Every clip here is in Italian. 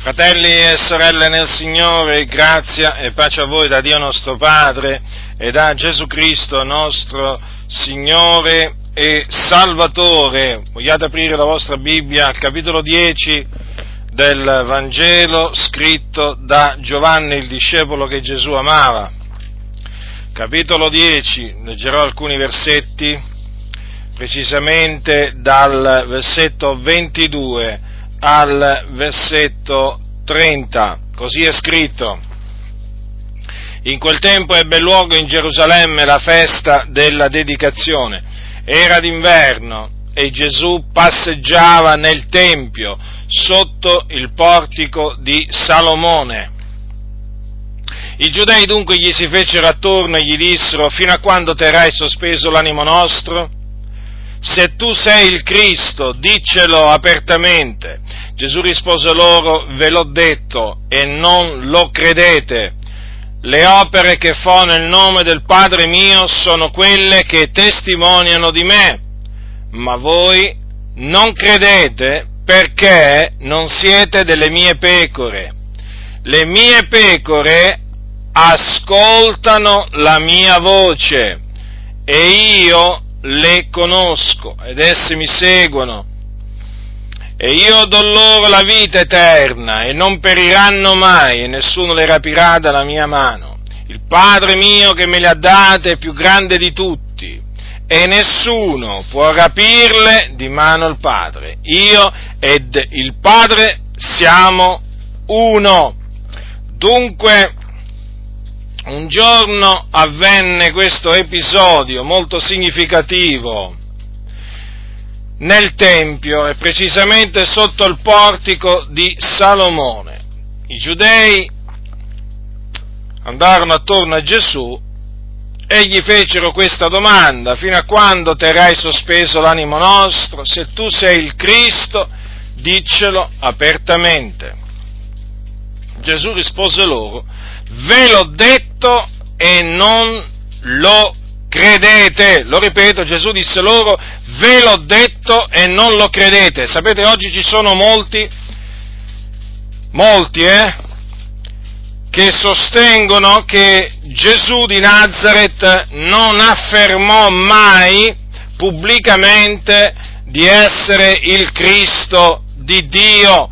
Fratelli e sorelle nel Signore, grazia e pace a voi da Dio nostro Padre e da Gesù Cristo nostro Signore e Salvatore. Vogliate aprire la vostra Bibbia al capitolo 10 del Vangelo scritto da Giovanni, il discepolo che Gesù amava. Capitolo 10, leggerò alcuni versetti, precisamente dal versetto 22 al versetto 30, così è scritto. In quel tempo ebbe luogo in Gerusalemme la festa della dedicazione. Era d'inverno e Gesù passeggiava nel Tempio sotto il portico di Salomone. I giudei dunque gli si fecero attorno e gli dissero, fino a quando terrai sospeso l'animo nostro? Se tu sei il Cristo, diccelo apertamente. Gesù rispose loro, ve l'ho detto e non lo credete. Le opere che fo nel nome del Padre mio sono quelle che testimoniano di me, ma voi non credete perché non siete delle mie pecore. Le mie pecore ascoltano la mia voce e io le conosco ed esse mi seguono. E io do loro la vita eterna e non periranno mai e nessuno le rapirà dalla mia mano. Il Padre mio che me le ha date è più grande di tutti e nessuno può rapirle di mano il Padre. Io ed il Padre siamo uno. Dunque, un giorno avvenne questo episodio molto significativo nel Tempio e precisamente sotto il portico di Salomone. I giudei andarono attorno a Gesù e gli fecero questa domanda, fino a quando terrai sospeso l'animo nostro? Se tu sei il Cristo, diccelo apertamente. Gesù rispose loro, ve l'ho detto e non lo credete. Lo ripeto, Gesù disse loro, ve l'ho detto e non lo credete. Sapete, oggi ci sono molti, molti, eh, che sostengono che Gesù di Nazareth non affermò mai pubblicamente di essere il Cristo di Dio.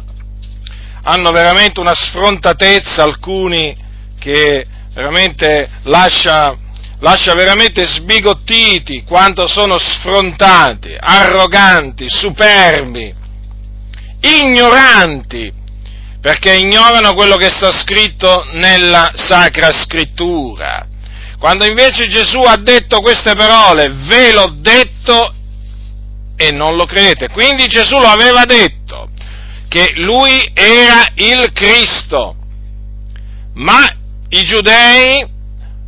Hanno veramente una sfrontatezza alcuni che veramente lascia, lascia veramente sbigottiti quanto sono sfrontati, arroganti, superbi, ignoranti, perché ignorano quello che sta scritto nella Sacra Scrittura. Quando invece Gesù ha detto queste parole, ve l'ho detto e non lo credete. Quindi Gesù lo aveva detto, che lui era il Cristo, ma i giudei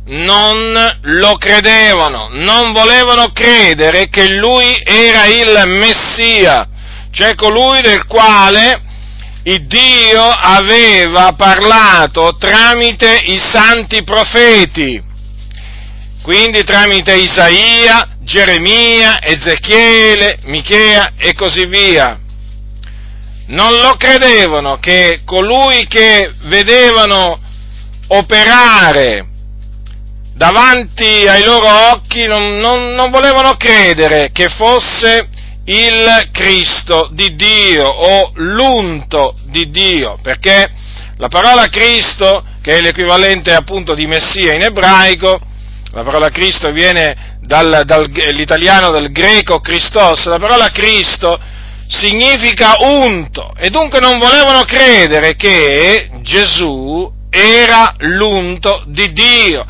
non lo credevano, non volevano credere che lui era il Messia, cioè colui del quale Dio aveva parlato tramite i santi profeti, quindi tramite Isaia, Geremia, Ezechiele, Michea e così via. Non lo credevano che colui che vedevano operare davanti ai loro occhi, non, non, non volevano credere che fosse il Cristo di Dio o l'unto di Dio, perché la parola Cristo, che è l'equivalente appunto di Messia in ebraico, la parola Cristo viene dal, dall'italiano del greco Christos, la parola Cristo significa unto e dunque non volevano credere che Gesù era l'unto di Dio,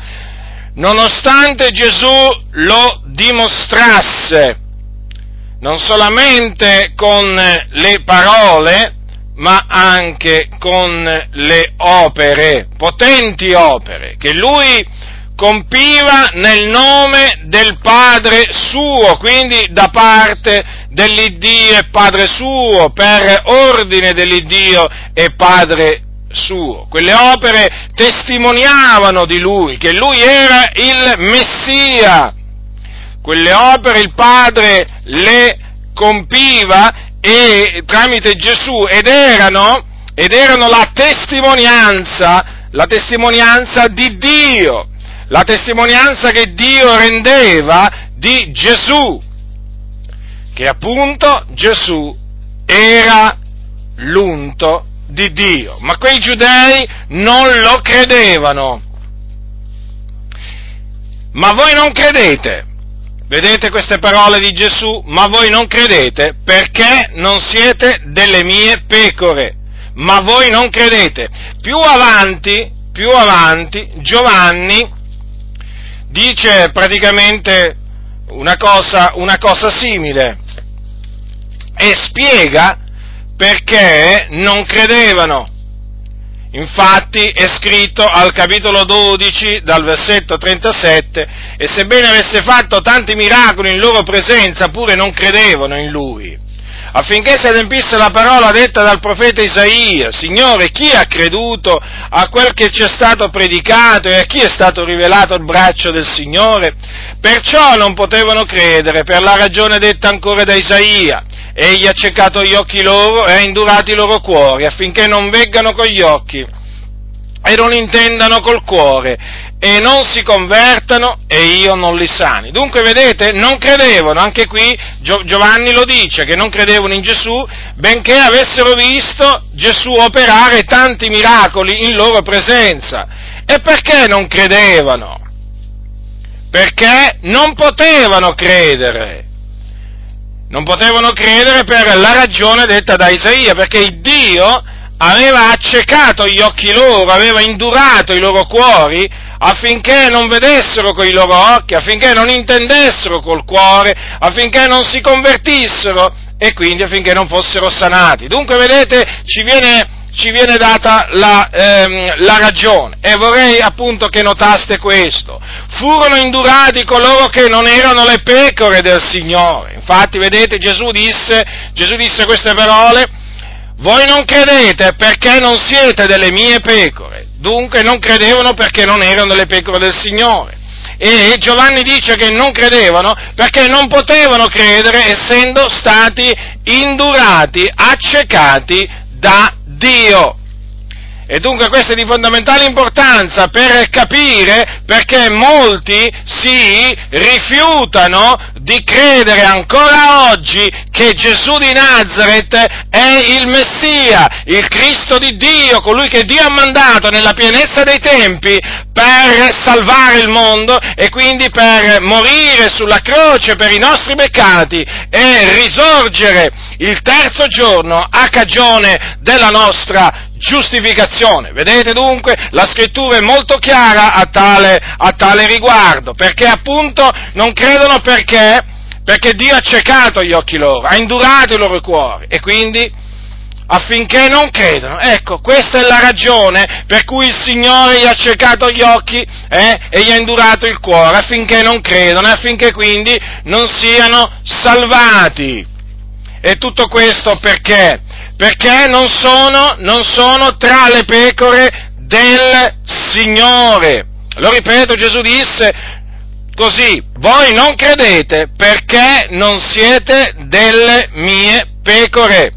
nonostante Gesù lo dimostrasse, non solamente con le parole, ma anche con le opere, potenti opere, che lui compiva nel nome del Padre suo, quindi da parte dell'Iddio e Padre suo, per ordine dell'Iddio e Padre suo. Quelle opere testimoniavano di lui, che lui era il Messia. Quelle opere il Padre le compiva e tramite Gesù ed erano ed erano la testimonianza, la testimonianza di Dio, la testimonianza che Dio rendeva di Gesù, che appunto Gesù era l'unto di Dio. Ma quei giudei non lo credevano. Ma voi non credete. Vedete queste parole di Gesù? Ma voi non credete perché non siete delle mie pecore. Ma voi non credete. Più avanti, più avanti, Giovanni dice praticamente una cosa, una cosa simile e spiega perché non credevano. Infatti è scritto al capitolo 12 dal versetto 37 e sebbene avesse fatto tanti miracoli in loro presenza pure non credevano in lui affinché si adempisse la parola detta dal profeta Isaia, Signore, chi ha creduto a quel che ci è stato predicato e a chi è stato rivelato il braccio del Signore? Perciò non potevano credere per la ragione detta ancora da Isaia. Egli ha ceccato gli occhi loro e ha indurato i loro cuori affinché non veggano con gli occhi e non intendano col cuore e non si convertano e io non li sani. Dunque vedete, non credevano, anche qui Giovanni lo dice, che non credevano in Gesù, benché avessero visto Gesù operare tanti miracoli in loro presenza. E perché non credevano? Perché non potevano credere. Non potevano credere per la ragione detta da Isaia, perché Dio aveva accecato gli occhi loro, aveva indurato i loro cuori affinché non vedessero con i loro occhi, affinché non intendessero col cuore, affinché non si convertissero e quindi affinché non fossero sanati. Dunque, vedete, ci viene, ci viene data la, ehm, la, ragione e vorrei appunto che notaste questo. Furono indurati coloro che non erano le pecore del Signore. Infatti, vedete, Gesù disse, Gesù disse queste parole, voi non credete perché non siete delle mie pecore. Dunque non credevano perché non erano le pecore del Signore. E Giovanni dice che non credevano perché non potevano credere essendo stati indurati, accecati da Dio. E dunque questo è di fondamentale importanza per capire perché molti si rifiutano di credere ancora oggi che Gesù di Nazareth è il Messia, il Cristo di Dio, colui che Dio ha mandato nella pienezza dei tempi per salvare il mondo e quindi per morire sulla croce per i nostri peccati e risorgere il terzo giorno a cagione della nostra giustificazione. Vedete dunque, la scrittura è molto chiara a tale, a tale riguardo, perché appunto non credono perché, perché Dio ha ciecato gli occhi loro, ha indurato i loro cuori e quindi affinché non credano. Ecco, questa è la ragione per cui il Signore gli ha ciecato gli occhi eh, e gli ha indurato il cuore, affinché non credano affinché quindi non siano salvati. E tutto questo perché? Perché non sono, non sono tra le pecore del Signore. Lo ripeto, Gesù disse così, voi non credete perché non siete delle mie pecore.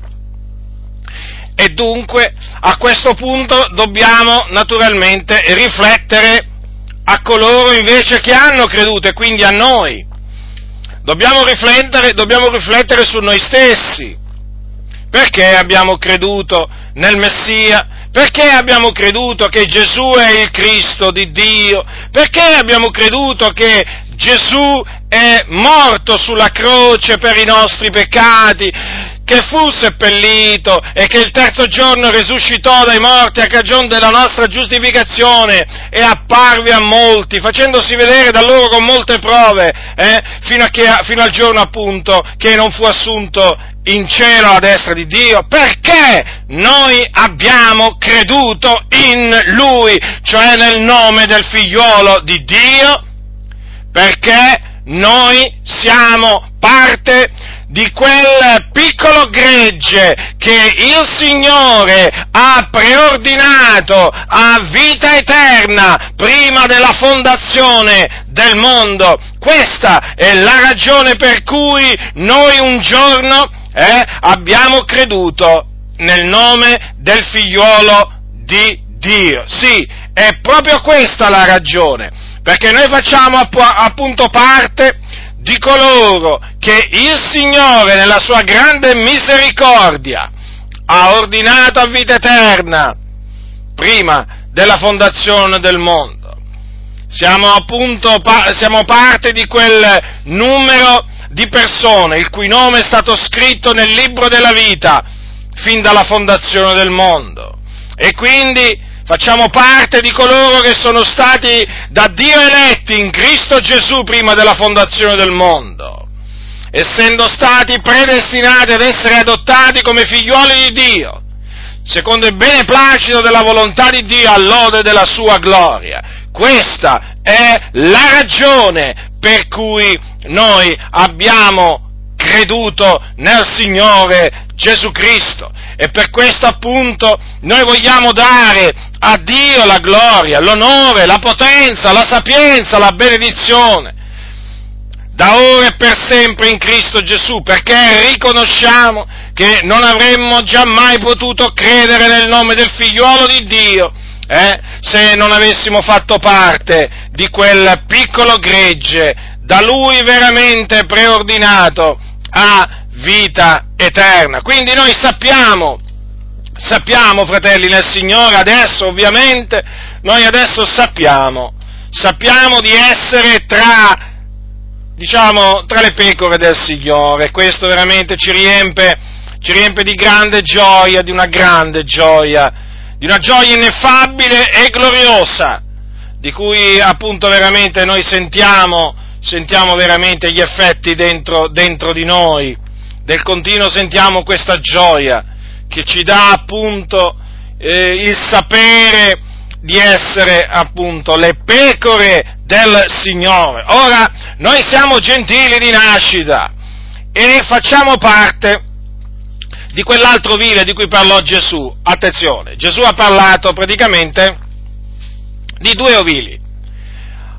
E dunque a questo punto dobbiamo naturalmente riflettere a coloro invece che hanno creduto e quindi a noi. Dobbiamo riflettere, dobbiamo riflettere su noi stessi perché abbiamo creduto nel Messia? Perché abbiamo creduto che Gesù è il Cristo di Dio? Perché abbiamo creduto che Gesù è morto sulla croce per i nostri peccati, che fu seppellito e che il terzo giorno risuscitò dai morti a cagione della nostra giustificazione e apparve a molti, facendosi vedere da loro con molte prove, eh, fino, che, fino al giorno appunto che non fu assunto in cielo alla destra di Dio? Perché noi abbiamo creduto in Lui, cioè nel nome del figliuolo di Dio? Perché noi siamo parte di quel piccolo gregge che il Signore ha preordinato a vita eterna prima della fondazione del mondo. Questa è la ragione per cui noi un giorno eh, abbiamo creduto nel nome del figliuolo di Dio. Sì, è proprio questa la ragione, perché noi facciamo appunto parte di coloro che il Signore nella sua grande misericordia ha ordinato a vita eterna prima della fondazione del mondo. Siamo appunto siamo parte di quel numero di persone il cui nome è stato scritto nel libro della vita fin dalla fondazione del mondo. E quindi facciamo parte di coloro che sono stati da Dio eletti in Cristo Gesù prima della fondazione del mondo, essendo stati predestinati ad essere adottati come figliuoli di Dio, secondo il beneplacito della volontà di Dio all'ode della sua gloria. Questa è la ragione per cui noi abbiamo creduto nel Signore Gesù Cristo. E per questo appunto noi vogliamo dare a Dio la gloria, l'onore, la potenza, la sapienza, la benedizione, da ora e per sempre in Cristo Gesù, perché riconosciamo che non avremmo giammai potuto credere nel nome del figliuolo di Dio eh, se non avessimo fatto parte di quel piccolo gregge da Lui veramente preordinato a vita eterna. Quindi noi sappiamo, sappiamo fratelli nel Signore, adesso ovviamente, noi adesso sappiamo, sappiamo di essere tra, diciamo, tra le pecore del Signore, questo veramente ci riempie, ci riempie di grande gioia, di una grande gioia, di una gioia ineffabile e gloriosa, di cui appunto veramente noi sentiamo, sentiamo veramente gli effetti dentro, dentro di noi del continuo sentiamo questa gioia che ci dà appunto eh, il sapere di essere appunto le pecore del Signore. Ora, noi siamo gentili di nascita e facciamo parte di quell'altro vile di cui parlò Gesù. Attenzione, Gesù ha parlato praticamente di due ovili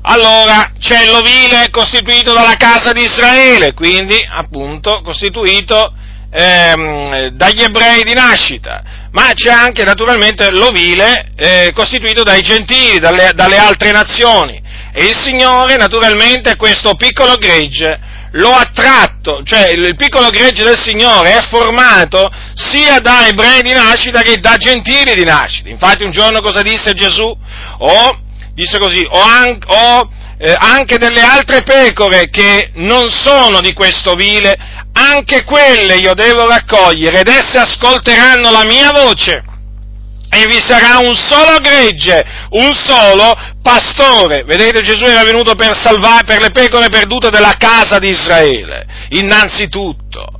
allora c'è l'ovile costituito dalla casa di Israele, quindi appunto costituito ehm, dagli ebrei di nascita, ma c'è anche naturalmente l'ovile eh, costituito dai gentili, dalle, dalle altre nazioni. E il Signore naturalmente questo piccolo gregge lo ha tratto, cioè il piccolo gregge del Signore è formato sia da ebrei di nascita che da gentili di nascita. Infatti un giorno cosa disse Gesù? Oh, disse così, ho, an- ho eh, anche delle altre pecore che non sono di questo vile, anche quelle io devo raccogliere ed esse ascolteranno la mia voce. E vi sarà un solo gregge, un solo pastore. Vedete, Gesù era venuto per salvare per le pecore perdute della casa di Israele, innanzitutto.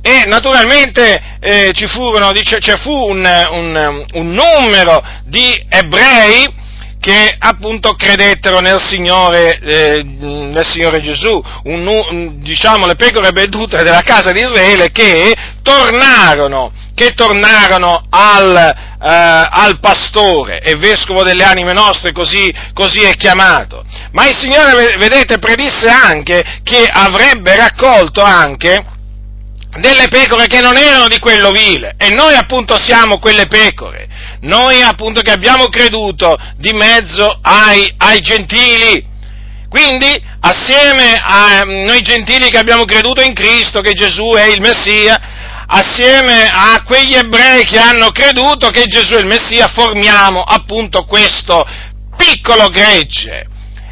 E naturalmente eh, ci furono, dice, ci fu un, un, un numero di ebrei che appunto credettero nel Signore, eh, nel Signore Gesù, un, un, diciamo le pecore perdute della casa di Israele che tornarono, che tornarono al, eh, al, pastore. E vescovo delle anime nostre, così, così è chiamato. Ma il Signore, vedete, predisse anche che avrebbe raccolto anche delle pecore che non erano di quello vile. E noi appunto siamo quelle pecore noi appunto che abbiamo creduto di mezzo ai, ai gentili. Quindi, assieme a noi gentili che abbiamo creduto in Cristo, che Gesù è il Messia, assieme a quegli ebrei che hanno creduto che Gesù è il Messia, formiamo appunto questo piccolo gregge.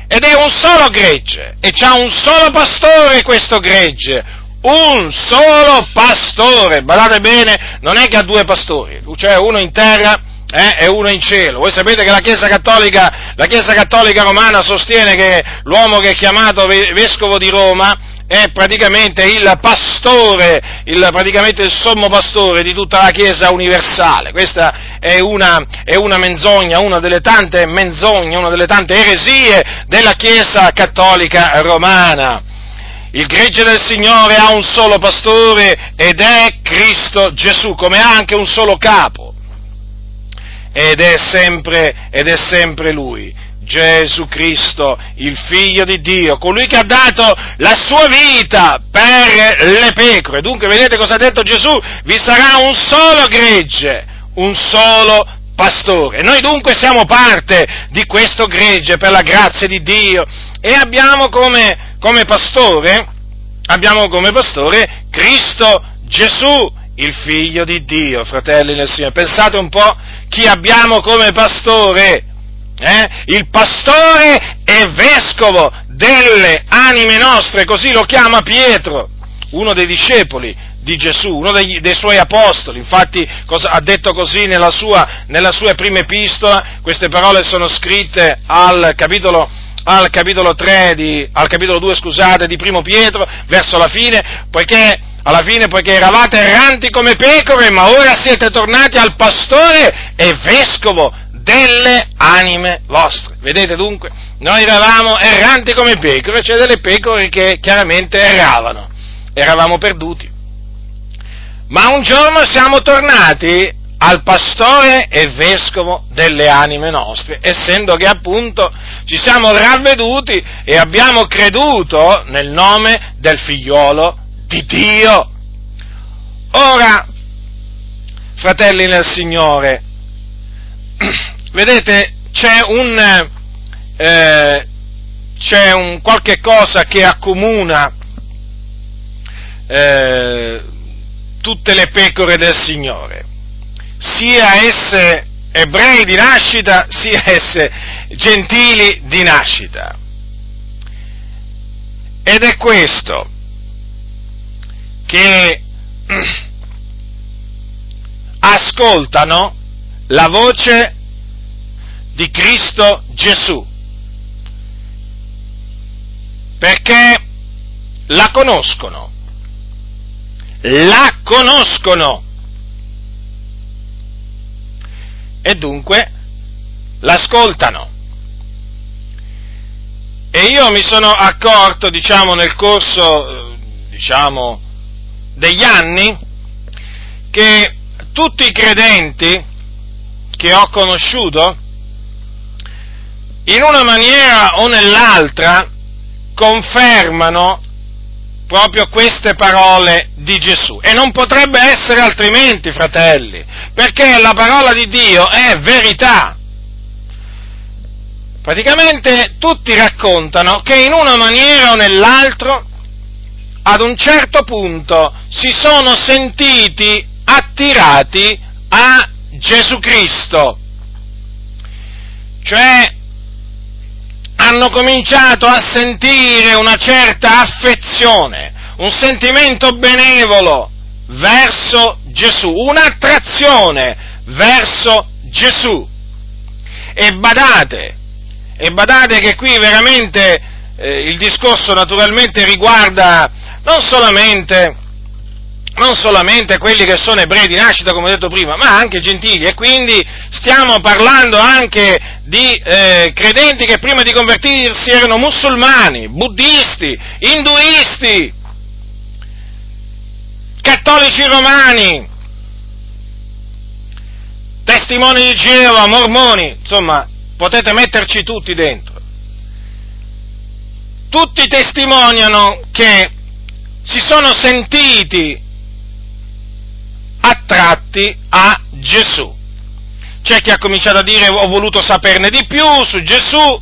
Ed è un solo gregge, e c'ha un solo pastore questo gregge, un solo pastore, badate bene, non è che ha due pastori, cioè uno in terra eh, e uno in cielo. Voi sapete che la Chiesa, Cattolica, la Chiesa Cattolica Romana sostiene che l'uomo che è chiamato Vescovo di Roma è praticamente il pastore, il, praticamente il sommo pastore di tutta la Chiesa universale. Questa è una, è una menzogna, una delle tante menzogne, una delle tante eresie della Chiesa Cattolica Romana. Il gregge del Signore ha un solo pastore ed è Cristo Gesù, come ha anche un solo capo ed è sempre, ed è sempre Lui. Gesù Cristo, il figlio di Dio, colui che ha dato la sua vita per le pecore. Dunque, vedete cosa ha detto Gesù? Vi sarà un solo gregge, un solo pastore. Noi dunque siamo parte di questo gregge per la grazia di Dio e abbiamo come, come pastore, abbiamo come pastore Cristo Gesù, il figlio di Dio, fratelli nel Signore. Pensate un po' chi abbiamo come pastore. Eh? Il pastore e vescovo delle anime nostre, così lo chiama Pietro, uno dei discepoli di Gesù, uno dei, dei suoi apostoli, infatti cosa, ha detto così nella sua, nella sua, prima epistola, queste parole sono scritte al capitolo, al capitolo 3, di, al capitolo 2, scusate, di primo Pietro, verso la fine, poiché alla fine poiché eravate erranti come pecore, ma ora siete tornati al pastore e vescovo delle anime vostre. Vedete dunque, noi eravamo erranti come pecore, cioè delle pecore che chiaramente erravano, eravamo perduti. Ma un giorno siamo tornati al pastore e vescovo delle anime nostre, essendo che appunto ci siamo ravveduti e abbiamo creduto nel nome del figliolo di Dio. Ora, fratelli nel Signore, vedete, c'è un, eh, c'è un qualche cosa che accomuna eh, tutte le pecore del Signore, sia esse ebrei di nascita, sia esse gentili di nascita. Ed è questo, che ascoltano la voce di Cristo Gesù, perché la conoscono, la conoscono. E dunque l'ascoltano. E io mi sono accorto, diciamo, nel corso, eh, diciamo, degli anni che tutti i credenti che ho conosciuto, in una maniera o nell'altra, confermano proprio queste parole di Gesù. E non potrebbe essere altrimenti, fratelli, perché la parola di Dio è verità. Praticamente tutti raccontano che in una maniera o nell'altra ad un certo punto si sono sentiti attirati a Gesù Cristo, cioè hanno cominciato a sentire una certa affezione, un sentimento benevolo verso Gesù, un'attrazione verso Gesù. E badate, e badate che qui veramente eh, il discorso naturalmente riguarda non solamente, non solamente quelli che sono ebrei di nascita, come ho detto prima, ma anche gentili. E quindi stiamo parlando anche di eh, credenti che prima di convertirsi erano musulmani, buddisti, induisti, cattolici romani, testimoni di Geova, mormoni, insomma, potete metterci tutti dentro. Tutti testimoniano che si sono sentiti attratti a Gesù. C'è chi ha cominciato a dire ho voluto saperne di più su Gesù,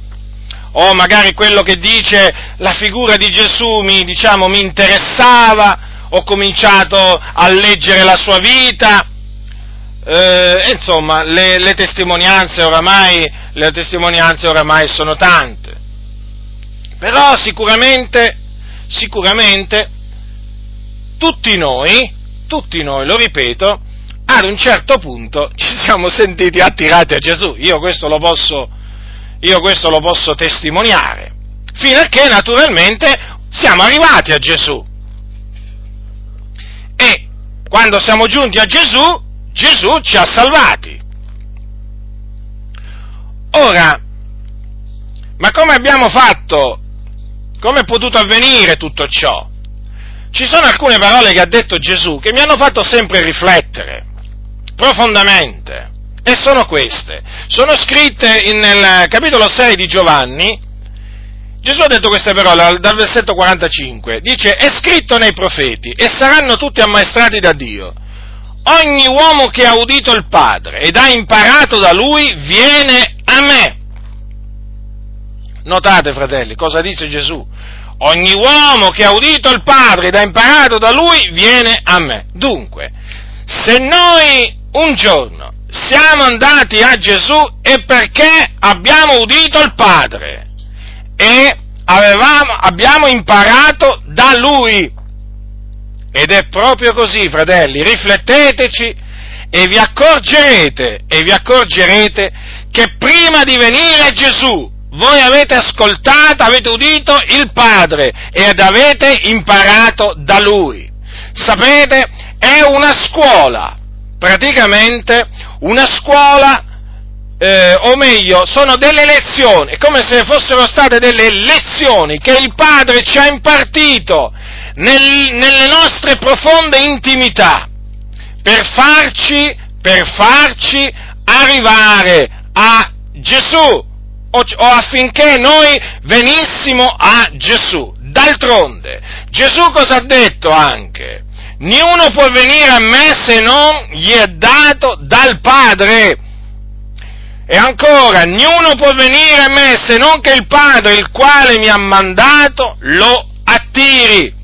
o magari quello che dice la figura di Gesù mi, diciamo, mi interessava, ho cominciato a leggere la sua vita, eh, insomma le, le, testimonianze oramai, le testimonianze oramai sono tante. Però sicuramente, sicuramente tutti noi, tutti noi, lo ripeto, ad un certo punto ci siamo sentiti attirati a Gesù. Io questo lo posso, io questo lo posso testimoniare. Fino a che naturalmente siamo arrivati a Gesù. E quando siamo giunti a Gesù, Gesù ci ha salvati. Ora, ma come abbiamo fatto? Come è potuto avvenire tutto ciò? Ci sono alcune parole che ha detto Gesù che mi hanno fatto sempre riflettere profondamente. e sono queste. Sono scritte in, nel capitolo 6 di Giovanni, Gesù ha detto queste parole dal versetto 45, dice, è scritto nei profeti e saranno tutti ammaestrati da Dio. Ogni uomo che ha udito il Padre ed ha imparato da Lui viene a me. Notate, fratelli, cosa dice Gesù? Ogni uomo che ha udito il Padre ed ha imparato da Lui viene a me. Dunque, se noi un giorno siamo andati a Gesù è perché abbiamo udito il Padre e avevamo, abbiamo imparato da Lui. Ed è proprio così, fratelli, rifletteteci e vi accorgerete, e vi accorgerete che prima di venire Gesù voi avete ascoltato, avete udito il Padre ed avete imparato da Lui. Sapete, è una scuola, praticamente una scuola eh, o meglio, sono delle lezioni, è come se fossero state delle lezioni che il Padre ci ha impartito nel, nelle nostre profonde intimità per farci, per farci arrivare a Gesù o, o affinché noi venissimo a Gesù. D'altronde, Gesù cosa ha detto anche? Niuno può venire a me se non gli è dato dal Padre. E ancora, niuno può venire a me se non che il Padre, il quale mi ha mandato, lo attiri.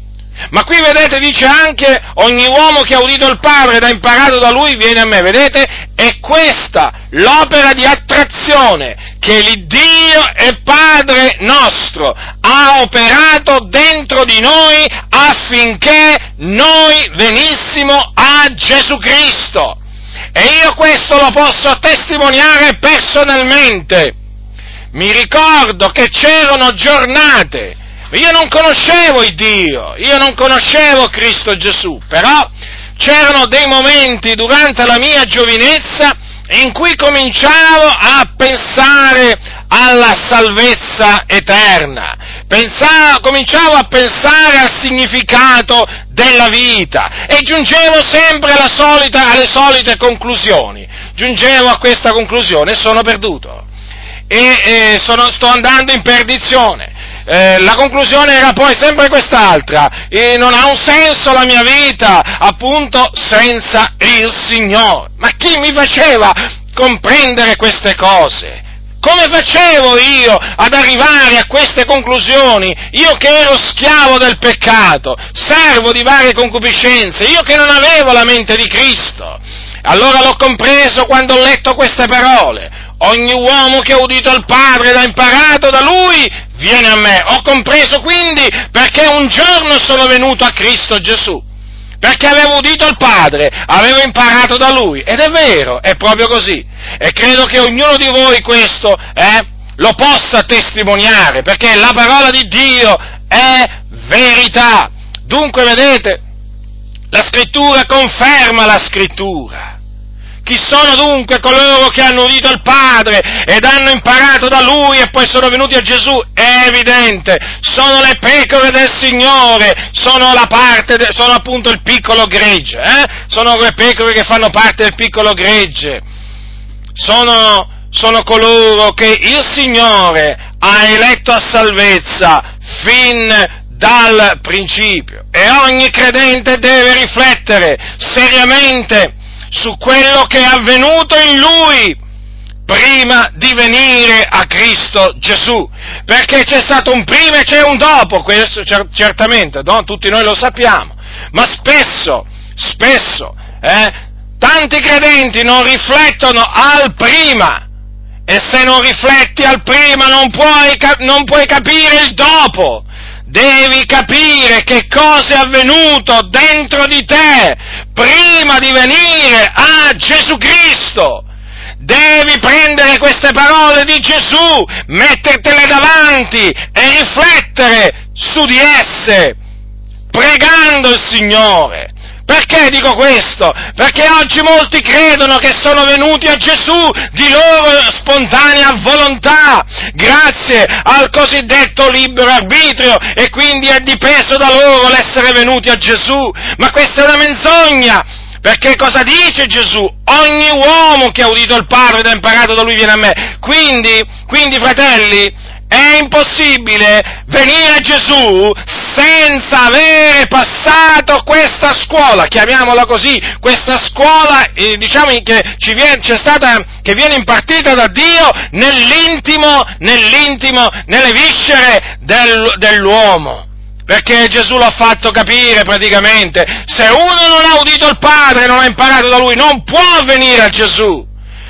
Ma qui vedete, dice anche, ogni uomo che ha udito il Padre ed ha imparato da lui viene a me. Vedete? È questa l'opera di attrazione che l'Iddio e Padre nostro ha operato dentro di noi affinché noi venissimo a Gesù Cristo. E io questo lo posso testimoniare personalmente. Mi ricordo che c'erano giornate, io non conoscevo il Dio, io non conoscevo Cristo Gesù, però c'erano dei momenti durante la mia giovinezza in cui cominciavo a pensare alla salvezza eterna, pensavo, cominciavo a pensare al significato della vita e giungevo sempre solita, alle solite conclusioni. Giungevo a questa conclusione sono perduto. E, e sono, sto andando in perdizione. Eh, la conclusione era poi sempre quest'altra, e non ha un senso la mia vita, appunto, senza il Signore. Ma chi mi faceva comprendere queste cose? Come facevo io ad arrivare a queste conclusioni? Io che ero schiavo del peccato, servo di varie concupiscenze, io che non avevo la mente di Cristo. Allora l'ho compreso quando ho letto queste parole. Ogni uomo che ha udito il Padre ed ha imparato da Lui viene a me. Ho compreso quindi perché un giorno sono venuto a Cristo Gesù perché avevo udito il Padre, avevo imparato da Lui, ed è vero, è proprio così. E credo che ognuno di voi questo eh, lo possa testimoniare, perché la parola di Dio è verità. Dunque, vedete, la scrittura conferma la scrittura. Chi sono dunque coloro che hanno udito il Padre ed hanno imparato da Lui e poi sono venuti a Gesù? È evidente, sono le pecore del Signore, sono de, sono appunto il piccolo gregge, eh? sono le pecore che fanno parte del piccolo gregge, sono, sono coloro che il Signore ha eletto a salvezza fin dal principio e ogni credente deve riflettere seriamente su quello che è avvenuto in lui prima di venire a Cristo Gesù, perché c'è stato un prima e c'è un dopo, questo certamente, no? tutti noi lo sappiamo, ma spesso, spesso, eh, tanti credenti non riflettono al prima, e se non rifletti al prima non puoi, non puoi capire il dopo, devi capire che cosa è avvenuto dentro di te prima di venire a Gesù Cristo. Devi prendere queste parole di Gesù, mettertele davanti e riflettere su di esse, pregando il Signore. Perché dico questo? Perché oggi molti credono che sono venuti a Gesù di loro spontanea volontà, grazie al cosiddetto libero arbitrio, e quindi è dipeso da loro l'essere venuti a Gesù. Ma questa è una menzogna! Perché cosa dice Gesù? Ogni uomo che ha udito il Padre ed ha imparato da lui viene a me. Quindi, quindi fratelli, è impossibile venire a Gesù senza avere passato questa scuola, chiamiamola così, questa scuola eh, diciamo che, viene, stata, che viene impartita da Dio nell'intimo, nell'intimo nelle viscere del, dell'uomo. Perché Gesù l'ha fatto capire praticamente, se uno non ha udito il Padre, non ha imparato da Lui, non può venire a Gesù.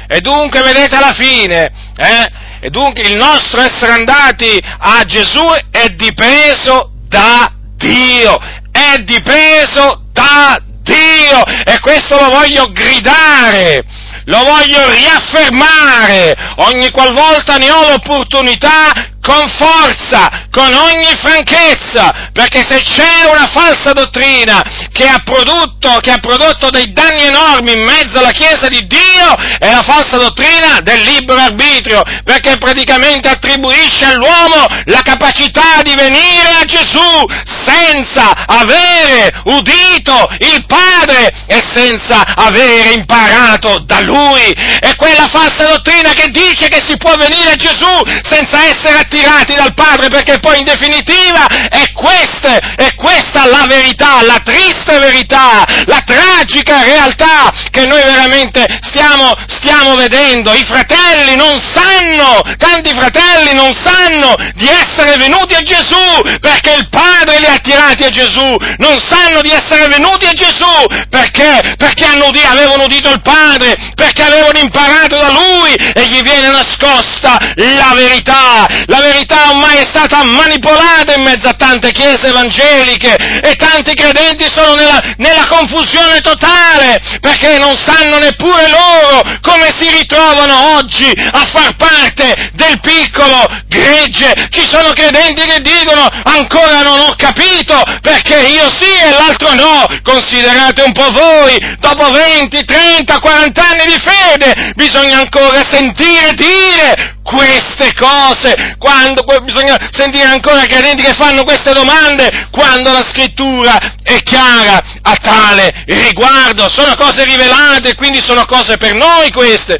E dunque vedete alla fine, eh, e dunque il nostro essere andati a Gesù è dipeso da Dio, è dipeso da Dio. E questo lo voglio gridare, lo voglio riaffermare. Ogni qualvolta ne ho l'opportunità con forza, con ogni franchezza, perché se c'è una falsa dottrina che ha, prodotto, che ha prodotto dei danni enormi in mezzo alla Chiesa di Dio, è la falsa dottrina del libero arbitrio, perché praticamente attribuisce all'uomo la capacità di venire a Gesù senza avere udito il Padre e senza avere imparato da Lui. È quella falsa dottrina che dice che si può venire a Gesù senza essere attivati attirati dal Padre, perché poi in definitiva è questa, è questa la verità, la triste verità, la tragica realtà che noi veramente stiamo, stiamo vedendo. I fratelli non sanno, tanti fratelli non sanno di essere venuti a Gesù, perché il Padre li ha attirati a Gesù, non sanno di essere venuti a Gesù, perché? Perché hanno, avevano udito il Padre, perché avevano imparato da Lui e gli viene nascosta la verità, la verità ormai è stata manipolata in mezzo a tante chiese evangeliche e tanti credenti sono nella, nella confusione totale perché non sanno neppure loro come si ritrovano oggi a far parte del piccolo gregge. Ci sono credenti che dicono ancora non ho capito perché io sì e l'altro no. Considerate un po' voi, dopo 20, 30, 40 anni di fede bisogna ancora sentire dire queste cose, quando bisogna sentire ancora credenti che fanno queste domande, quando la scrittura è chiara a tale riguardo, sono cose rivelate, quindi sono cose per noi queste.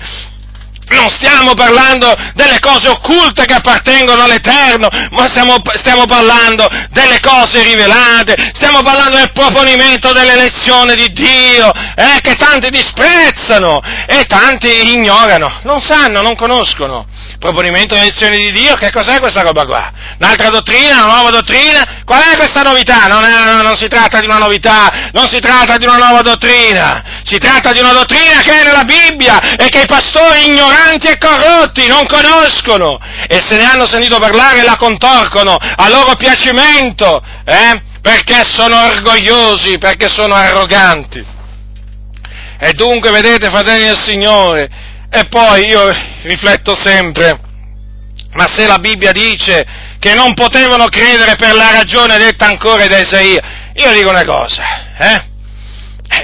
Non stiamo parlando delle cose occulte che appartengono all'Eterno, ma stiamo, stiamo, parlando delle cose rivelate, stiamo parlando del proponimento dell'elezione di Dio, eh, che tanti disprezzano e tanti ignorano, non sanno, non conoscono proponimento delle lezioni di Dio, che cos'è questa roba qua? Un'altra dottrina, una nuova dottrina? Qual è questa novità? Non, è, non, si tratta di una novità, non si tratta di una nuova dottrina, si tratta di una dottrina che è nella Bibbia e che i pastori ignoranti e corrotti non conoscono e se ne hanno sentito parlare la contorcono a loro piacimento, eh? perché sono orgogliosi, perché sono arroganti. E dunque, vedete, fratelli del Signore, e poi io rifletto sempre, ma se la Bibbia dice che non potevano credere per la ragione detta ancora da Isaia, io dico una cosa, eh?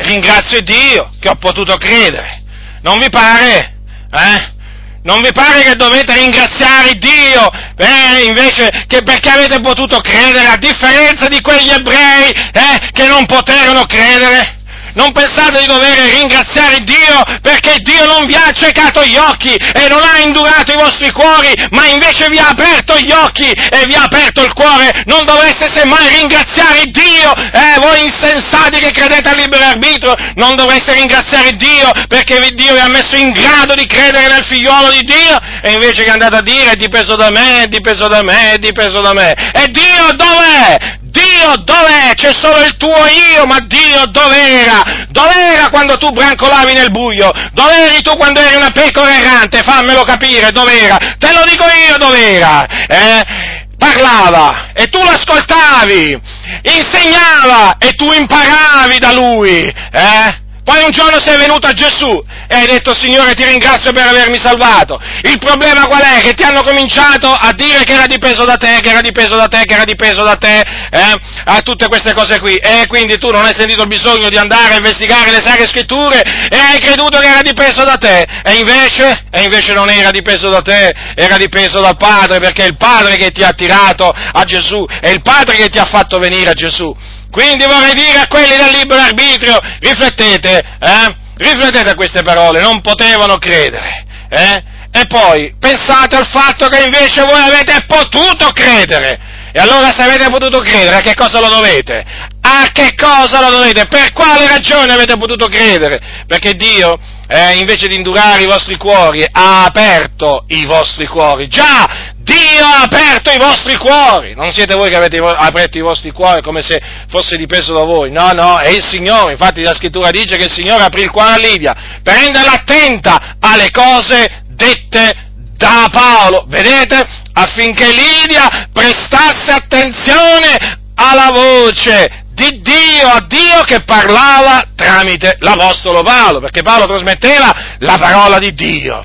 Ringrazio Dio che ho potuto credere. Non vi pare? Eh? Non vi pare che dovete ringraziare Dio eh, invece che perché avete potuto credere a differenza di quegli ebrei eh, che non poterono credere? Non pensate di dover ringraziare Dio perché Dio non vi ha accecato gli occhi e non ha indurato i vostri cuori, ma invece vi ha aperto gli occhi e vi ha aperto il cuore. Non dovreste semmai ringraziare Dio, eh, voi insensati che credete al libero arbitro, non dovreste ringraziare Dio perché Dio vi ha messo in grado di credere nel figliuolo di Dio e invece che andate a dire è dipeso da me, è dipeso da me, è dipeso da me. E Dio dov'è? Dio dov'è? C'è solo il tuo io, ma Dio dov'era? Dov'era quando tu brancolavi nel buio? Dov'eri tu quando eri una pecora errante? Fammelo capire, dov'era? Te lo dico io dov'era, eh? Parlava e tu l'ascoltavi, insegnava e tu imparavi da lui, eh? Poi un giorno sei venuto a Gesù e hai detto Signore ti ringrazio per avermi salvato. Il problema qual è? Che ti hanno cominciato a dire che era dipeso da te, che era dipeso da te, che era dipeso da te, eh? a tutte queste cose qui. E quindi tu non hai sentito il bisogno di andare a investigare le sacre scritture e hai creduto che era dipeso da te. E invece, e invece non era dipeso da te, era dipeso dal Padre, perché è il Padre che ti ha attirato a Gesù, è il Padre che ti ha fatto venire a Gesù. Quindi vorrei dire a quelli del libero arbitrio, riflettete, eh? Riflettete a queste parole, non potevano credere, eh? E poi pensate al fatto che invece voi avete potuto credere. E allora se avete potuto credere, a che cosa lo dovete? A che cosa lo dovete? Per quale ragione avete potuto credere? Perché Dio, eh, invece di indurare i vostri cuori, ha aperto i vostri cuori. Già, Dio ha aperto i vostri cuori, non siete voi che avete aperto i vostri cuori come se fosse dipeso da voi, no, no, è il Signore, infatti la scrittura dice che il Signore aprì il cuore a Lidia. Per renderla attenta alle cose dette da Paolo, vedete? Affinché Lidia prestasse attenzione alla voce di Dio, a Dio che parlava tramite l'Apostolo Paolo, perché Paolo trasmetteva la parola di Dio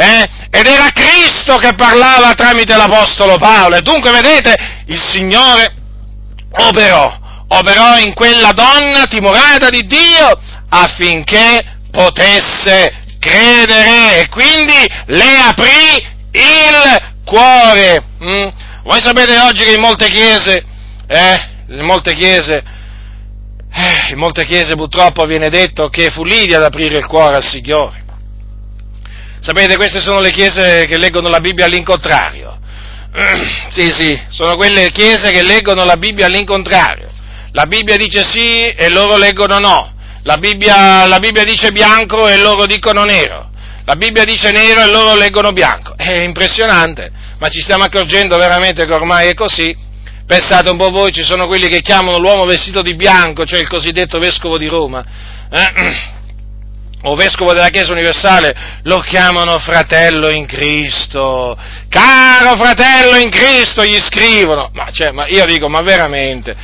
eh? ed era Cristo che parlava tramite l'Apostolo Paolo. E dunque, vedete, il Signore operò, operò in quella donna timorata di Dio affinché potesse credere e quindi le aprì il cuore. Mm? Voi sapete oggi che in molte chiese, eh, in molte chiese, eh, in molte chiese purtroppo viene detto che fu Lidia ad aprire il cuore al Signore. Sapete, queste sono le chiese che leggono la Bibbia all'incontrario. Sì, sì, sono quelle chiese che leggono la Bibbia all'incontrario. La Bibbia dice sì e loro leggono no. La Bibbia, la Bibbia dice bianco e loro dicono nero. La Bibbia dice nero e loro leggono bianco. È impressionante, ma ci stiamo accorgendo veramente che ormai è così. Pensate un po' voi, ci sono quelli che chiamano l'uomo vestito di bianco, cioè il cosiddetto vescovo di Roma. Eh? o vescovo della Chiesa universale, lo chiamano fratello in Cristo. Caro fratello in Cristo, gli scrivono. Ma, cioè, ma io dico, ma veramente?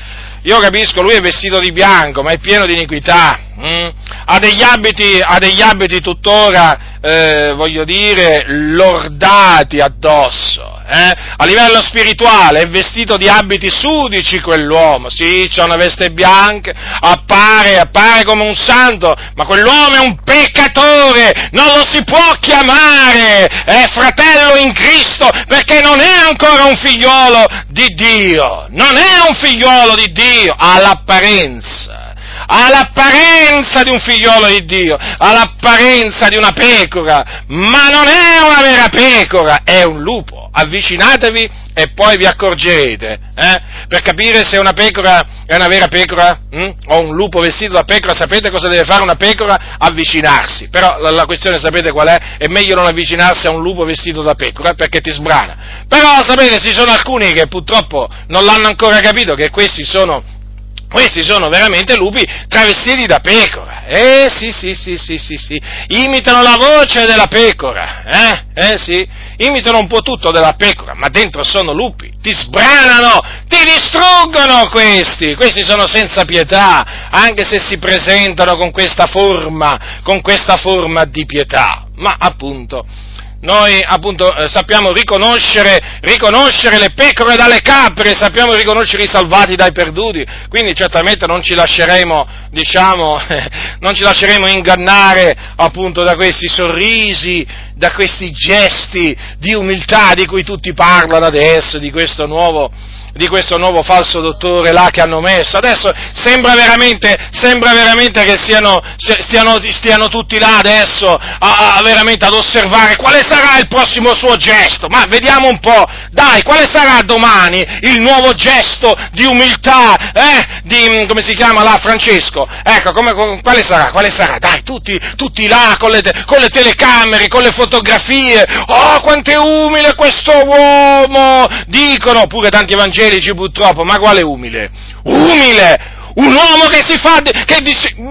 Io capisco, lui è vestito di bianco, ma è pieno di iniquità. Mm? Ha, degli abiti, ha degli abiti tuttora, eh, voglio dire, lordati addosso eh? a livello spirituale è vestito di abiti sudici quell'uomo, sì, c'ha una veste bianca, appare, appare come un santo, ma quell'uomo è un peccatore, non lo si può chiamare eh, fratello in Cristo perché non è ancora un figliolo di Dio, non è un figliolo di Dio, ha l'apparenza ha l'apparenza di un figliolo di Dio, ha l'apparenza di una pecora, ma non è una vera pecora, è un lupo. Avvicinatevi e poi vi accorgerete, eh? per capire se una pecora è una vera pecora hm? o un lupo vestito da pecora, sapete cosa deve fare una pecora? Avvicinarsi, però la, la, questione sapete qual è? È meglio non avvicinarsi a un lupo vestito da pecora perché ti sbrana. Però sapete, ci sono alcuni che purtroppo non l'hanno ancora capito che questi sono questi sono veramente lupi travestiti da pecora. Eh sì, sì, sì, sì, sì, sì. Imitano la voce della pecora. Eh? Eh sì. Imitano un po' tutto della pecora, ma dentro sono lupi. Ti sbranano, ti distruggono questi. Questi sono senza pietà, anche se si presentano con questa forma, con questa forma di pietà. Ma appunto, noi appunto eh, sappiamo riconoscere, riconoscere, le pecore dalle capre, sappiamo riconoscere i salvati dai perduti, quindi certamente non ci lasceremo, diciamo, non ci lasceremo ingannare appunto da questi sorrisi, da questi gesti di umiltà di cui tutti parlano adesso, di questo nuovo, di questo nuovo falso dottore là che hanno messo. Adesso sembra veramente, sembra veramente che siano, stiano, stiano, tutti là adesso a, a, veramente ad osservare quale sarà il prossimo suo gesto. Ma vediamo un po', dai, quale sarà domani il nuovo gesto di umiltà, eh? Di, come si chiama là, Francesco? Ecco, come, quale sarà? Quale sarà? Dai, tutti, tutti là con le, con le telecamere, con le fotografie. Oh, quanto è umile questo uomo! Dicono pure tanti evangeli evangelici purtroppo, ma quale umile? Umile! Un uomo che si fa, che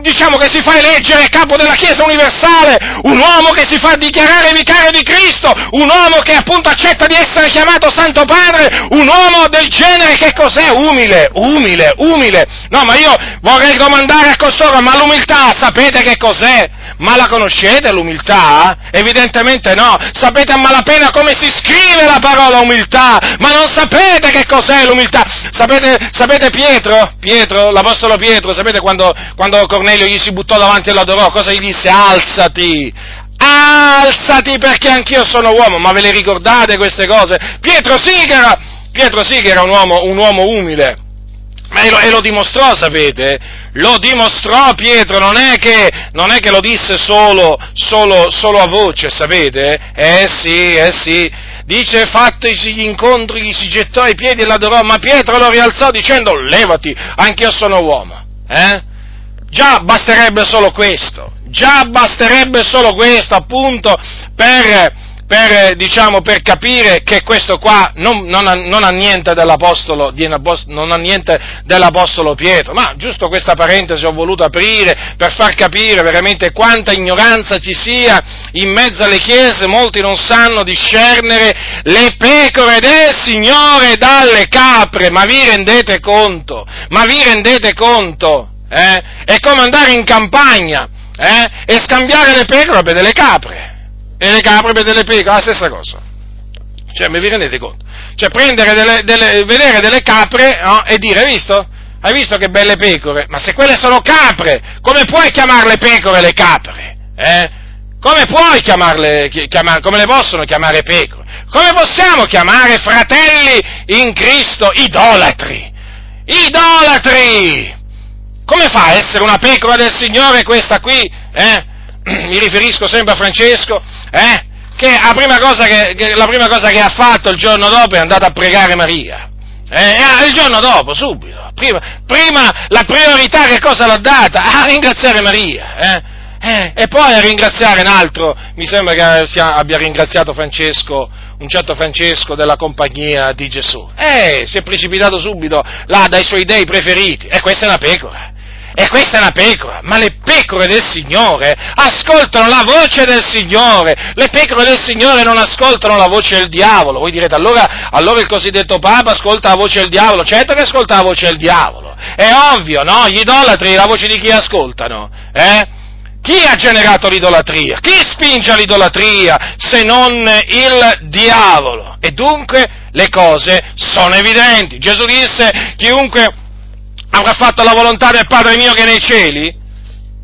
diciamo che si fa eleggere capo della Chiesa universale, un uomo che si fa dichiarare vicario di Cristo, un uomo che appunto accetta di essere chiamato Santo Padre, un uomo del genere che cos'è? Umile, umile, umile. No, ma io vorrei domandare a costoro, ma l'umiltà sapete che cos'è? Ma la conoscete l'umiltà? Evidentemente no. Sapete a malapena come si scrive la parola umiltà, ma non sapete che cos'è l'umiltà. Sapete, sapete Pietro? Pietro, l'Apostolo Pietro, sapete quando, quando Cornelio gli si buttò davanti e l'adorò? Cosa gli disse? Alzati! Alzati perché anch'io sono uomo, ma ve le ricordate queste cose? Pietro sì che era, Pietro sì che era un uomo, un uomo umile, e lo, e lo, dimostrò, sapete? Lo dimostrò Pietro, non è che, non è che lo disse solo, solo, solo, a voce, sapete? Eh sì, eh sì. Dice, fattisi gli incontri, gli si gettò ai piedi e l'adorò, ma Pietro lo rialzò dicendo, levati, anch'io sono uomo. Eh? Già basterebbe solo questo, già basterebbe solo questo, appunto, per per, diciamo, per capire che questo qua non, non, ha, non, ha, niente dell'apostolo, non ha niente dell'apostolo Pietro, ma giusto questa parentesi ho voluto aprire per far capire veramente quanta ignoranza ci sia in mezzo alle chiese, molti non sanno discernere le pecore del Signore dalle capre, ma vi rendete conto? Ma vi rendete conto? Eh? È come andare in campagna eh? e scambiare le pecore per delle capre e le capre per delle pecore, la stessa cosa. Cioè, mi vi rendete conto? Cioè, prendere delle, delle, vedere delle capre no? e dire, hai visto? Hai visto che belle pecore? Ma se quelle sono capre, come puoi chiamarle pecore le capre? Eh? Come puoi chiamarle, chiamar, come le possono chiamare pecore? Come possiamo chiamare fratelli in Cristo idolatri? Idolatri! Come fa a essere una pecora del Signore questa qui? Eh? mi riferisco sempre a Francesco, eh, che, la prima, che, che la prima cosa che ha fatto il giorno dopo è andato a pregare Maria. Eh, il giorno dopo, subito. Prima, prima, la priorità che cosa l'ha data? A ringraziare Maria. Eh? Eh, e poi a ringraziare un altro, mi sembra che sia, abbia ringraziato Francesco, un certo Francesco della compagnia di Gesù. Eh, si è precipitato subito là dai suoi dei preferiti. E questa è una pecora. E questa è una pecora, ma le pecore del Signore ascoltano la voce del Signore, le pecore del Signore non ascoltano la voce del diavolo. Voi direte, allora, allora il cosiddetto Papa ascolta la voce del diavolo? Certo che ascolta la voce del diavolo, è ovvio, no? Gli idolatri, la voce di chi ascoltano? Eh? Chi ha generato l'idolatria? Chi spinge all'idolatria se non il diavolo? E dunque le cose sono evidenti. Gesù disse, chiunque avrà fatto la volontà del Padre mio che è nei cieli?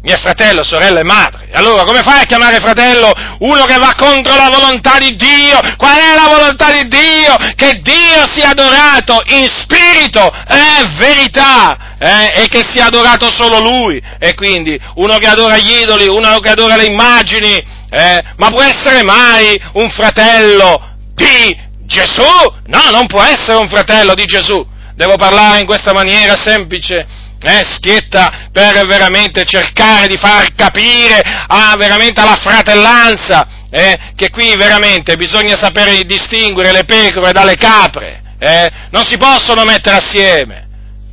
Mio fratello, sorella e madre. Allora, come fai a chiamare fratello uno che va contro la volontà di Dio? Qual è la volontà di Dio? Che Dio sia adorato in spirito e verità, eh? e che sia adorato solo Lui. E quindi uno che adora gli idoli, uno che adora le immagini, eh? ma può essere mai un fratello di Gesù? No, non può essere un fratello di Gesù devo parlare in questa maniera semplice, eh, schietta, per veramente cercare di far capire a, veramente alla fratellanza eh, che qui veramente bisogna sapere distinguere le pecore dalle capre, eh, non si possono mettere assieme.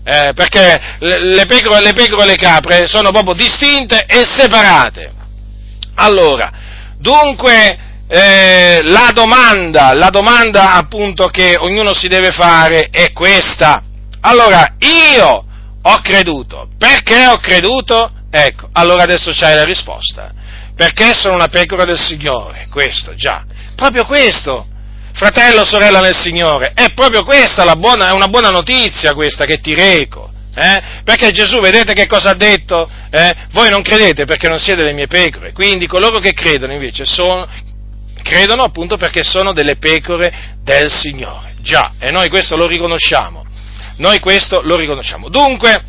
Eh, perché le pecore, le pecore e le capre sono proprio distinte e separate. Allora, dunque, eh, la domanda, la domanda appunto che ognuno si deve fare è questa. Allora, io ho creduto. Perché ho creduto? Ecco, allora adesso c'hai la risposta. Perché sono una pecora del Signore, questo già. Proprio questo, fratello, sorella nel Signore, è proprio questa buona, è una buona notizia questa che ti reco. Eh? Perché Gesù, vedete che cosa ha detto? Eh? Voi non credete perché non siete le mie pecore, quindi coloro che credono invece sono, credono appunto perché sono delle pecore del Signore. Già, e noi questo lo riconosciamo. Noi questo lo riconosciamo. Dunque,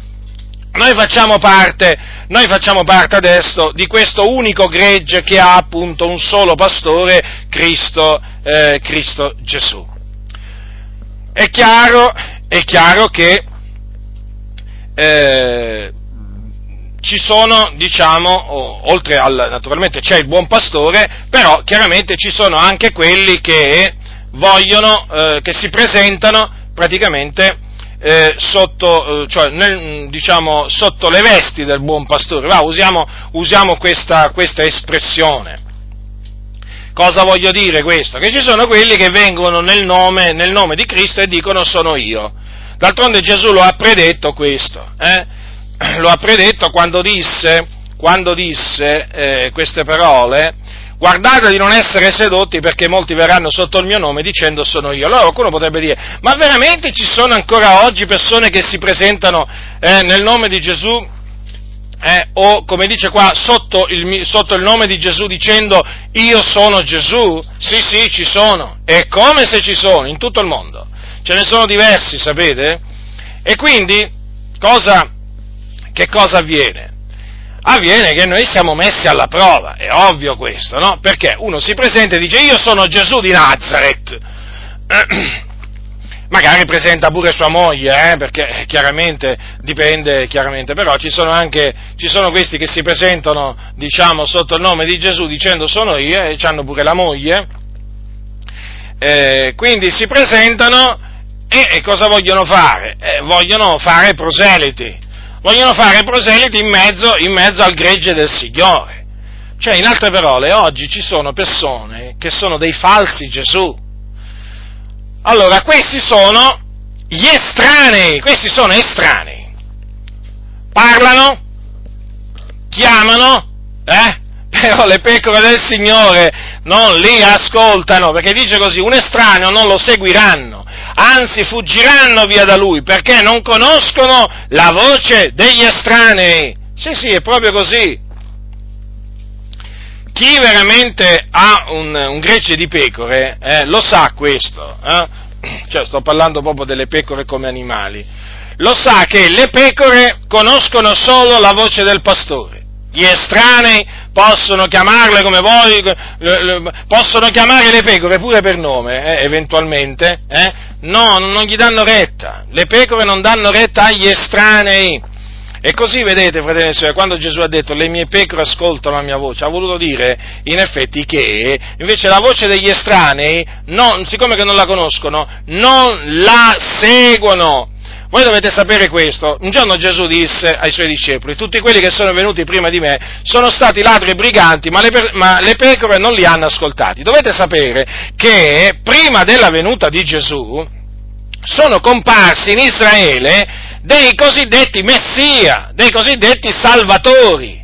noi facciamo parte, noi facciamo parte adesso di questo unico gregge che ha appunto un solo pastore, Cristo, eh, Cristo Gesù. È chiaro, è chiaro che eh, ci sono, diciamo, oltre al, naturalmente c'è il buon pastore, però chiaramente ci sono anche quelli che vogliono, eh, che si presentano praticamente eh, sotto, eh, cioè nel, diciamo, sotto, le vesti del buon pastore. Va, usiamo, usiamo questa, questa espressione. Cosa voglio dire questo? Che ci sono quelli che vengono nel nome, nel nome di Cristo e dicono sono io. D'altronde Gesù lo ha predetto questo. Eh? Lo ha predetto quando disse, quando disse eh, queste parole, guardate di non essere sedotti perché molti verranno sotto il mio nome dicendo sono io. Allora qualcuno potrebbe dire, ma veramente ci sono ancora oggi persone che si presentano eh, nel nome di Gesù eh, o come dice qua sotto il, sotto il, nome di Gesù dicendo io sono Gesù? Sì, sì, ci sono. E come se ci sono in tutto il mondo. Ce ne sono diversi, sapete? E quindi cosa, che cosa avviene? Avviene che noi siamo messi alla prova, è ovvio questo, no? Perché uno si presenta e dice io sono Gesù di Nazareth, magari presenta pure sua moglie, eh, perché chiaramente dipende, chiaramente, però ci sono anche, ci sono questi che si presentano, diciamo, sotto il nome di Gesù dicendo sono io e hanno pure la moglie, eh, quindi si presentano e, e cosa vogliono fare? Eh, vogliono fare proseliti, vogliono fare proseliti in mezzo, in mezzo al gregge del Signore. Cioè, in altre parole, oggi ci sono persone che sono dei falsi Gesù, allora, questi sono gli estranei, questi sono estranei. Parlano, chiamano, eh? Però le pecore del Signore non li ascoltano, perché dice così, un estraneo non lo seguiranno, anzi fuggiranno via da lui, perché non conoscono la voce degli estranei. Sì, sì, è proprio così chi veramente ha un, un gregge di pecore eh, lo sa questo, eh? cioè sto parlando proprio delle pecore come animali, lo sa che le pecore conoscono solo la voce del pastore. Gli estranei possono chiamarle come vuoi, possono chiamare le pecore pure per nome, eh, eventualmente, eh? No, non gli danno retta, le pecore non danno retta agli estranei. E così vedete, fratelli e sorelle, quando Gesù ha detto le mie pecore ascoltano la mia voce, ha voluto dire in effetti che invece la voce degli estranei, non, siccome che non la conoscono, non la seguono. Voi dovete sapere questo. Un giorno Gesù disse ai suoi discepoli, tutti quelli che sono venuti prima di me sono stati ladri e briganti, ma le, ma le pecore non li hanno ascoltati. Dovete sapere che prima della venuta di Gesù sono comparsi in Israele dei cosiddetti messia, dei cosiddetti salvatori.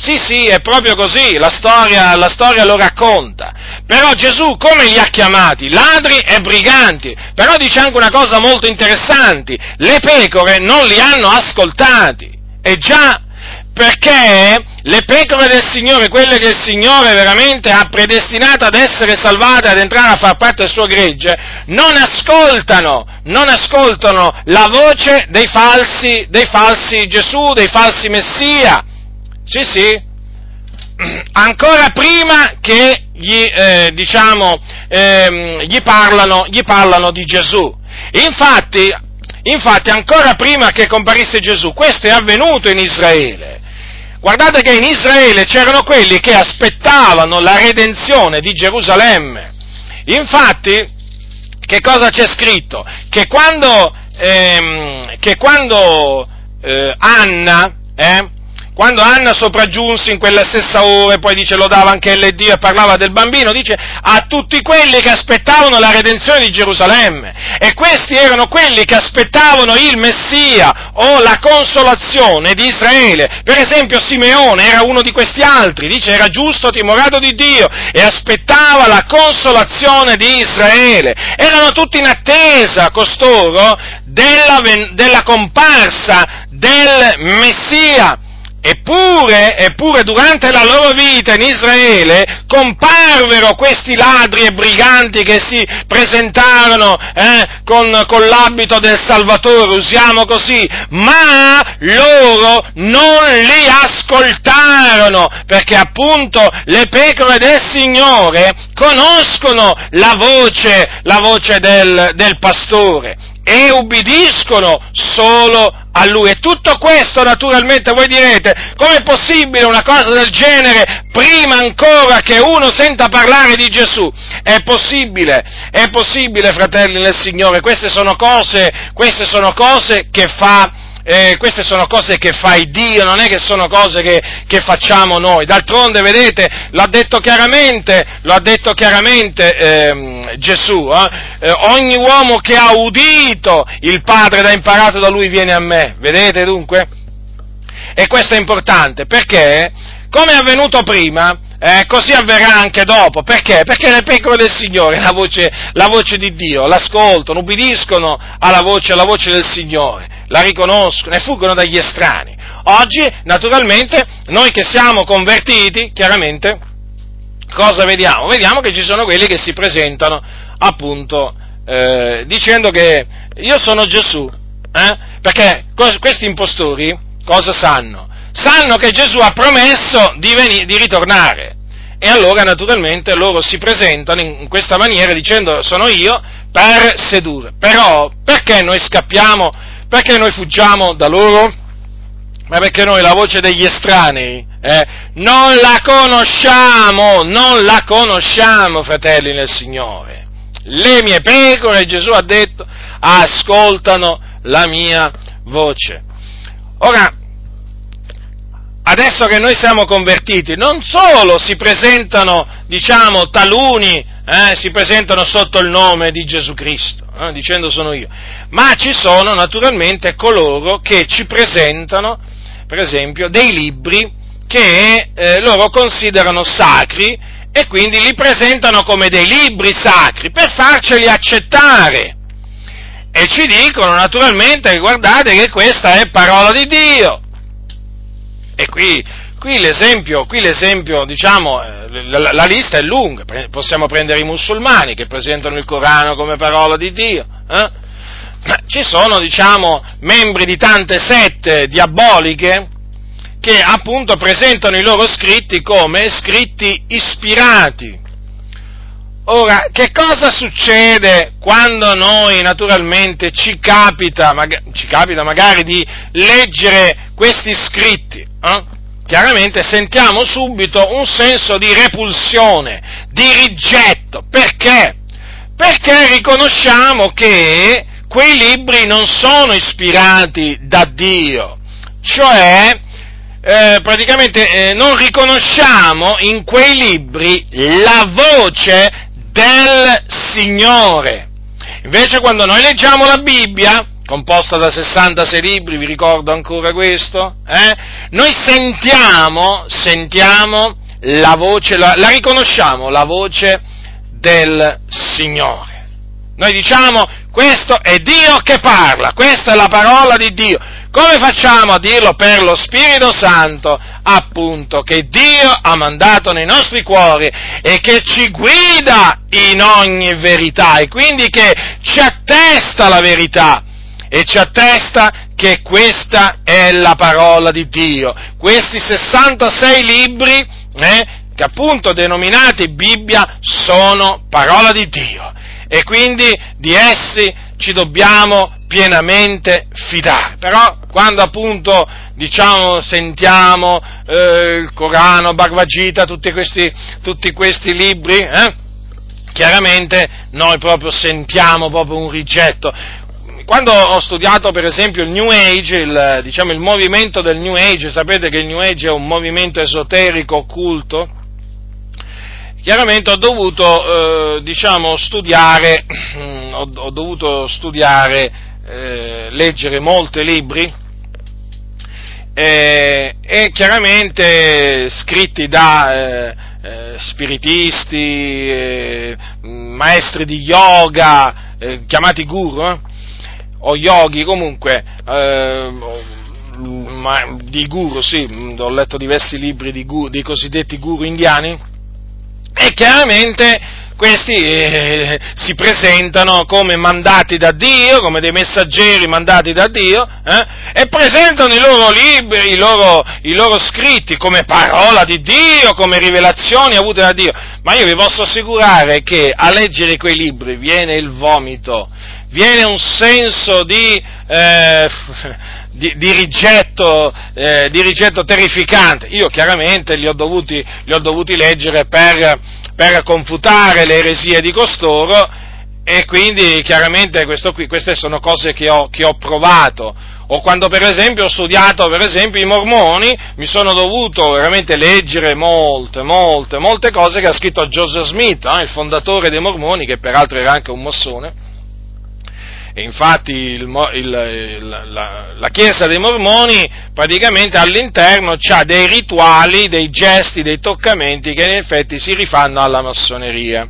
Sì, sì, è proprio così, la storia, la storia, lo racconta. Però Gesù come li ha chiamati? Ladri e briganti. Però dice anche una cosa molto interessante, le pecore non li hanno ascoltati. E già, perché le pecore del Signore, quelle che il Signore veramente ha predestinato ad essere salvate, ad entrare a far parte del suo gregge, non ascoltano, non ascoltano la voce dei falsi, dei falsi Gesù, dei falsi Messia. Sì, sì. Ancora prima che gli, eh, diciamo, eh, gli, parlano, gli parlano di Gesù. Infatti, infatti, ancora prima che comparisse Gesù, questo è avvenuto in Israele. Guardate che in Israele c'erano quelli che aspettavano la redenzione di Gerusalemme. Infatti, che cosa c'è scritto? Che quando, ehm, che quando eh, Anna, eh, quando Anna sopraggiunse in quella stessa ora e poi dice lo dava anche l'Iddio e parlava del bambino, dice a tutti quelli che aspettavano la redenzione di Gerusalemme. E questi erano quelli che aspettavano il Messia o la consolazione di Israele. Per esempio Simeone era uno di questi altri, dice era giusto, timorato di Dio e aspettava la consolazione di Israele. Erano tutti in attesa costoro della, della comparsa del Messia. Eppure, eppure durante la loro vita in Israele comparvero questi ladri e briganti che si presentarono eh, con, con, l'abito del Salvatore, usiamo così, ma loro non li ascoltarono, perché appunto le pecore del Signore conoscono la voce, la voce del, del pastore e ubbidiscono solo a Lui. E tutto questo naturalmente voi direte, com'è possibile una cosa del genere prima ancora che uno senta parlare di Gesù? È possibile, è possibile fratelli nel Signore, queste sono cose, queste sono cose che fa eh, queste sono cose che fa Dio, non è che sono cose che, che facciamo noi. D'altronde, vedete, l'ha detto chiaramente, lo ha detto chiaramente ehm, Gesù, eh? Eh, ogni uomo che ha udito il Padre ed ha imparato da lui viene a me. Vedete dunque? E questo è importante perché, come è avvenuto prima, eh, così avverrà anche dopo. Perché? Perché le pecore del Signore, la voce, la voce di Dio, l'ascoltano, ubbidiscono alla voce, alla voce del Signore la riconoscono e fuggono dagli estranei. Oggi, naturalmente, noi che siamo convertiti, chiaramente, cosa vediamo? Vediamo che ci sono quelli che si presentano appunto eh, dicendo che io sono Gesù, eh? Perché questi impostori cosa sanno? Sanno che Gesù ha promesso di, venire, di ritornare. E allora naturalmente loro si presentano in questa maniera dicendo sono io per sedurre. Però perché noi scappiamo? Perché noi fuggiamo da loro? Ma perché noi la voce degli estranei eh, non la conosciamo, non la conosciamo, fratelli nel Signore. Le mie pecore, Gesù ha detto, ascoltano la mia voce. Ora, adesso che noi siamo convertiti, non solo si presentano, diciamo, taluni, eh, si presentano sotto il nome di Gesù Cristo, eh, dicendo sono io, ma ci sono naturalmente coloro che ci presentano, per esempio, dei libri che eh, loro considerano sacri e quindi li presentano come dei libri sacri per farceli accettare. E ci dicono naturalmente, guardate che questa è parola di Dio. E qui, qui l'esempio, qui l'esempio diciamo, eh, la, la, lista è lunga, possiamo prendere i musulmani che presentano il Corano come parola di Dio, eh? ma ci sono, diciamo, membri di tante sette diaboliche che appunto presentano i loro scritti come scritti ispirati. Ora, che cosa succede quando noi naturalmente ci capita, ci capita magari di leggere questi scritti? Eh? Chiaramente sentiamo subito un senso di repulsione, di rigetto. Perché? Perché riconosciamo che quei libri non sono ispirati da Dio, cioè eh, praticamente eh, non riconosciamo in quei libri la voce del Signore. Invece quando noi leggiamo la Bibbia, composta da 66 libri, vi ricordo ancora questo, eh, noi sentiamo, sentiamo la voce, la, la riconosciamo, la voce del Signore. Noi diciamo, questo è Dio che parla, questa è la parola di Dio. Come facciamo a dirlo per lo Spirito Santo? Appunto, che Dio ha mandato nei nostri cuori e che ci guida in ogni verità e quindi che ci attesta la verità e ci attesta che questa è la parola di Dio. Questi 66 libri, eh, che appunto denominati Bibbia, sono parola di Dio e quindi di essi ci dobbiamo pienamente fidare. Però quando appunto diciamo, sentiamo eh, il Corano, Bhagavad Gita, tutti questi, tutti questi libri, eh, chiaramente noi proprio sentiamo proprio un rigetto. Quando ho studiato per esempio il New Age, il, diciamo, il movimento del New Age, sapete che il New Age è un movimento esoterico occulto, chiaramente ho dovuto, eh, diciamo, studiare, ho, ho dovuto studiare, eh, leggere molti libri, eh, e chiaramente scritti da eh, eh, spiritisti, eh, maestri di yoga, chiamati guru, o yogi comunque, ma, di guru, sì, ho letto diversi libri di guru, dei cosiddetti guru indiani, e chiaramente questi eh, si presentano come mandati da Dio, come dei messaggeri mandati da Dio, eh, e presentano i loro libri, i loro, i loro, scritti come parola di Dio, come rivelazioni avute da Dio. Ma io vi posso assicurare che a leggere quei libri viene il vomito, viene un senso di... Eh, di, di, rigetto, eh, di, rigetto, terrificante. Io chiaramente li ho dovuti, li ho dovuti leggere per, per, confutare le eresie di costoro e quindi chiaramente qui, queste sono cose che ho, che ho, provato. O quando per esempio ho studiato per esempio i mormoni, mi sono dovuto veramente leggere molte, molte, molte cose che ha scritto Joseph Smith, eh, il fondatore dei mormoni, che peraltro era anche un mossone e infatti il, il, la, la, Chiesa dei Mormoni praticamente all'interno ha dei rituali, dei gesti, dei toccamenti che in effetti si rifanno alla massoneria.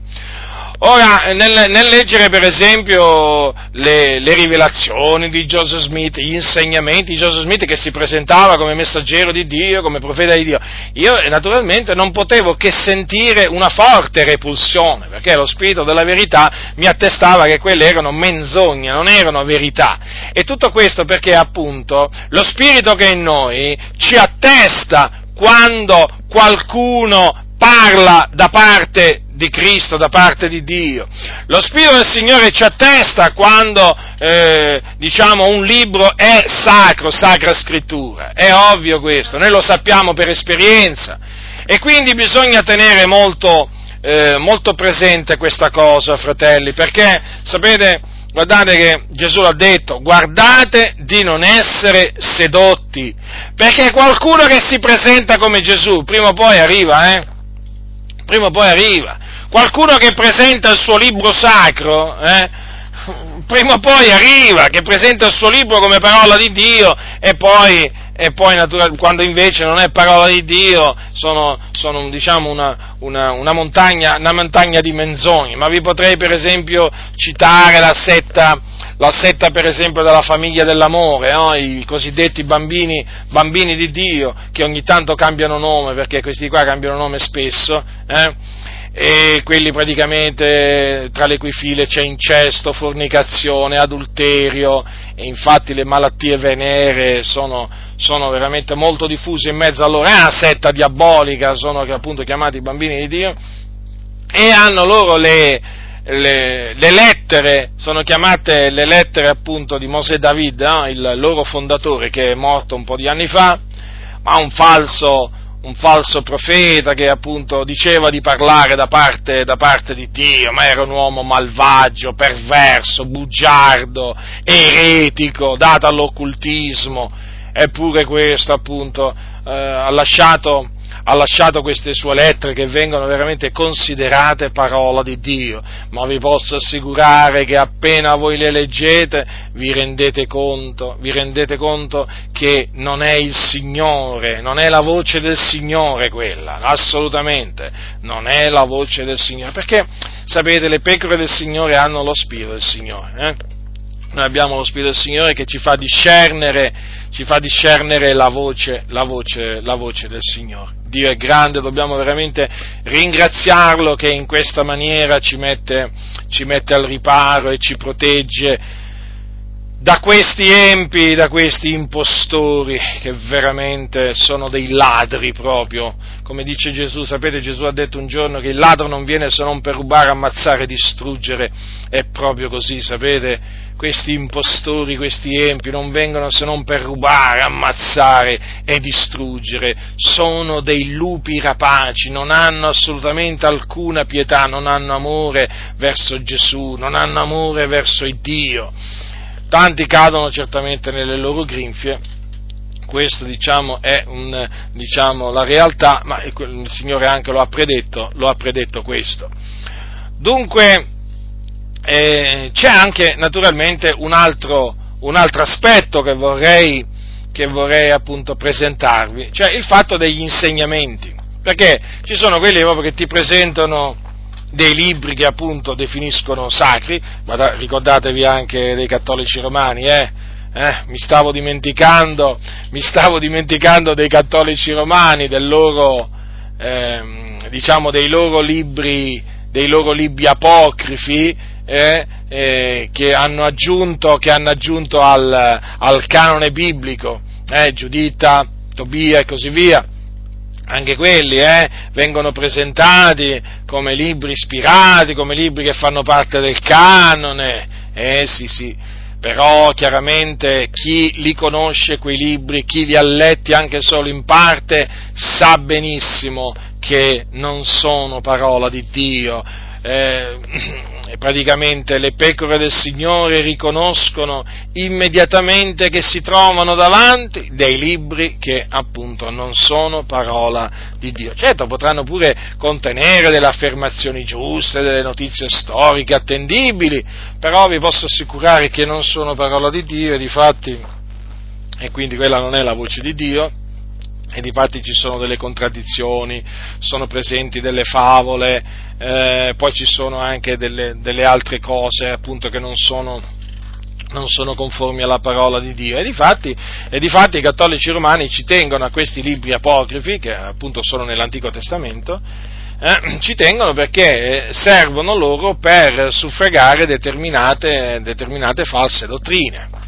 Ora, nel, nel, leggere per esempio le, le, rivelazioni di Joseph Smith, gli insegnamenti di Joseph Smith che si presentava come messaggero di Dio, come profeta di Dio, io naturalmente non potevo che sentire una forte repulsione, perché lo spirito della verità mi attestava che quelle erano menzogne, non erano verità. E tutto questo perché appunto lo spirito che è in noi ci attesta quando qualcuno parla da parte di Cristo da parte di Dio. Lo Spirito del Signore ci attesta quando, eh, diciamo, un libro è sacro, sacra scrittura. È ovvio questo, noi lo sappiamo per esperienza. E quindi bisogna tenere molto, eh, molto presente questa cosa, fratelli, perché, sapete, guardate che Gesù ha detto, guardate di non essere sedotti, perché qualcuno che si presenta come Gesù, prima o poi arriva, eh? Prima o poi arriva. Qualcuno che presenta il suo libro sacro, eh, prima o poi arriva, che presenta il suo libro come parola di Dio e poi, e poi natura, quando invece non è parola di Dio sono, sono diciamo una, una, una, montagna, una, montagna, di menzogne. Ma vi potrei per esempio citare la setta, la setta per esempio della famiglia dell'amore, no? i cosiddetti bambini, bambini, di Dio che ogni tanto cambiano nome perché questi qua cambiano nome spesso. Eh? E quelli praticamente tra le cui file c'è incesto, fornicazione, adulterio e infatti le malattie venere sono, sono veramente molto diffuse in mezzo a loro, è una setta diabolica, sono appunto chiamati bambini di Dio e hanno loro le, le, le lettere, sono chiamate le lettere appunto di Mosè David, no? il loro fondatore che è morto un po' di anni fa, ma un falso, un falso profeta che appunto diceva di parlare da parte, da parte, di Dio, ma era un uomo malvagio, perverso, bugiardo, eretico, dato all'occultismo, eppure questo appunto eh, ha lasciato ha lasciato queste sue lettere che vengono veramente considerate parola di Dio, ma vi posso assicurare che appena voi le leggete vi rendete conto, vi rendete conto che non è il Signore, non è la voce del Signore quella, assolutamente, non è la voce del Signore, perché sapete le pecore del Signore hanno lo spirito del Signore, eh? noi abbiamo lo Spirito del Signore che ci fa discernere, ci fa discernere la, voce, la, voce, la voce del Signore. Dio è grande, dobbiamo veramente ringraziarlo che in questa maniera ci mette, ci mette al riparo e ci protegge da questi empi, da questi impostori che veramente sono dei ladri proprio. Come dice Gesù, sapete Gesù ha detto un giorno che il ladro non viene se non per rubare, ammazzare, distruggere. È proprio così, sapete? Questi impostori, questi empi non vengono se non per rubare, ammazzare e distruggere. Sono dei lupi rapaci, non hanno assolutamente alcuna pietà, non hanno amore verso Gesù, non hanno amore verso il Dio tanti cadono certamente nelle loro grinfie, questo diciamo, è un, diciamo, la realtà, ma il Signore anche lo ha predetto, lo ha predetto questo. Dunque eh, c'è anche naturalmente un altro, un altro aspetto che vorrei, che vorrei appunto presentarvi, cioè il fatto degli insegnamenti, perché ci sono quelli proprio che ti presentano dei libri che appunto definiscono sacri, ma ricordatevi anche dei cattolici romani, eh? Eh, mi, stavo mi, stavo dimenticando, dei cattolici romani, loro, eh, diciamo, dei loro libri, dei loro libri apocrifi, eh, eh, che hanno aggiunto, che hanno aggiunto al, al canone biblico, eh, Giuditta, Tobia e così via anche quelli eh, vengono presentati come libri ispirati, come libri che fanno parte del canone, eh sì sì, però chiaramente chi li conosce quei libri, chi li ha letti anche solo in parte, sa benissimo che non sono parola di Dio. Eh, praticamente le pecore del Signore riconoscono immediatamente che si trovano davanti dei libri che appunto non sono parola di Dio. Certo, potranno pure contenere delle affermazioni giuste, delle notizie storiche attendibili, però vi posso assicurare che non sono parola di Dio e di fatti, e quindi quella non è la voce di Dio, e difatti ci sono delle contraddizioni, sono presenti delle favole, eh, poi ci sono anche delle, delle altre cose appunto che non sono, non sono, conformi alla parola di Dio. E difatti, e difatti i cattolici romani ci tengono a questi libri apocrifi, che appunto sono nell'Antico Testamento, eh, ci tengono perché servono loro per suffragare determinate, determinate false dottrine.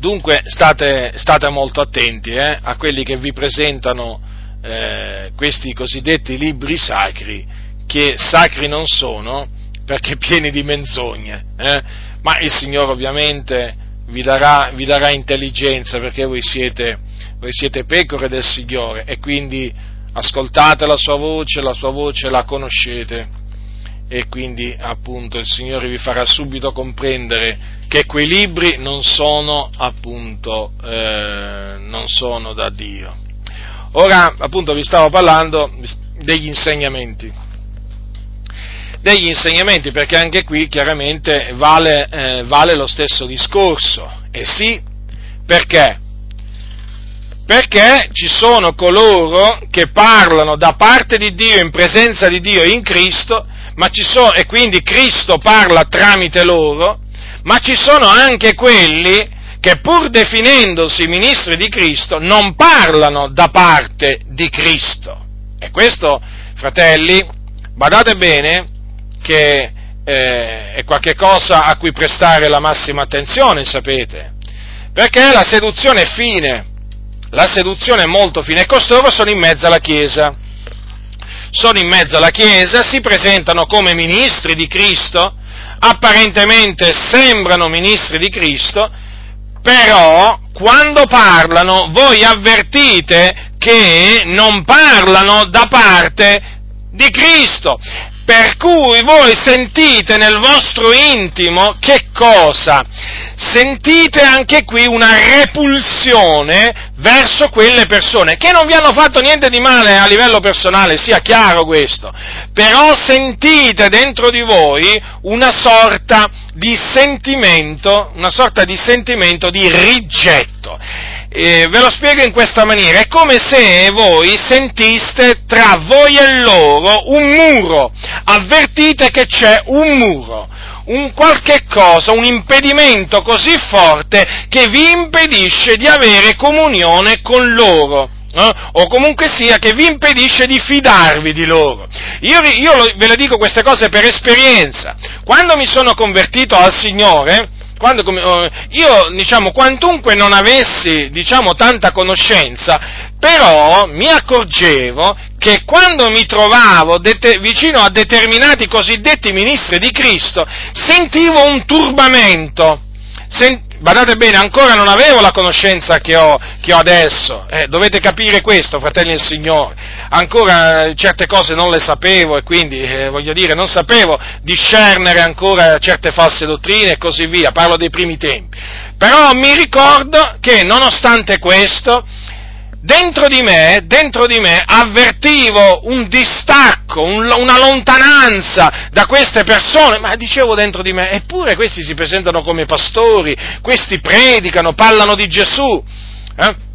Dunque state, state molto attenti eh, a quelli che vi presentano eh, questi cosiddetti libri sacri, che sacri non sono perché pieni di menzogne, eh, ma il Signore ovviamente vi darà, vi darà intelligenza perché voi siete, voi siete pecore del Signore e quindi ascoltate la sua voce, la sua voce la conoscete. E quindi appunto il Signore vi farà subito comprendere che quei libri non sono appunto eh, non sono da Dio. Ora appunto vi stavo parlando degli insegnamenti. Degli insegnamenti perché anche qui chiaramente vale, eh, vale lo stesso discorso. E sì, perché? perché ci sono coloro che parlano da parte di Dio, in presenza di Dio in Cristo, sono, e quindi Cristo parla tramite loro, ma ci sono anche quelli che pur definendosi ministri di Cristo non parlano da parte di Cristo. E questo, fratelli, badate bene che eh, è qualcosa a cui prestare la massima attenzione, sapete, perché la seduzione è fine la seduzione è molto fine e costoro sono in mezzo alla Chiesa. Sono in mezzo alla Chiesa, si presentano come ministri di Cristo, apparentemente sembrano ministri di Cristo, però quando parlano voi avvertite che non parlano da parte di Cristo. Per cui voi sentite nel vostro intimo che cosa? Sentite anche qui una repulsione verso quelle persone che non vi hanno fatto niente di male a livello personale, sia chiaro questo, però sentite dentro di voi una sorta di sentimento, una sorta di sentimento di rigetto eh, ve lo spiego in questa maniera, è come se voi sentiste tra voi e loro un muro, avvertite che c'è un muro, un qualche cosa, un impedimento così forte che vi impedisce di avere comunione con loro. Eh? o comunque sia che vi impedisce di fidarvi di loro. Io, io ve le dico queste cose per esperienza. Quando mi sono convertito al Signore, quando, eh, io, diciamo, quantunque non avessi, diciamo, tanta conoscenza, però mi accorgevo che quando mi trovavo det- vicino a determinati cosiddetti ministri di Cristo, sentivo un turbamento, Sen- badate bene, ancora non avevo la conoscenza che ho, che ho adesso, eh, dovete capire questo, fratelli del Signore, ancora eh, certe cose non le sapevo e quindi, eh, voglio dire, non sapevo discernere ancora certe false dottrine e così via, parlo dei primi tempi. Però mi ricordo che nonostante questo, dentro di me, dentro di me avvertivo un distacco, un, una lontananza da queste persone, ma dicevo dentro di me, eppure questi si presentano come pastori, questi predicano, parlano di Gesù. Eh?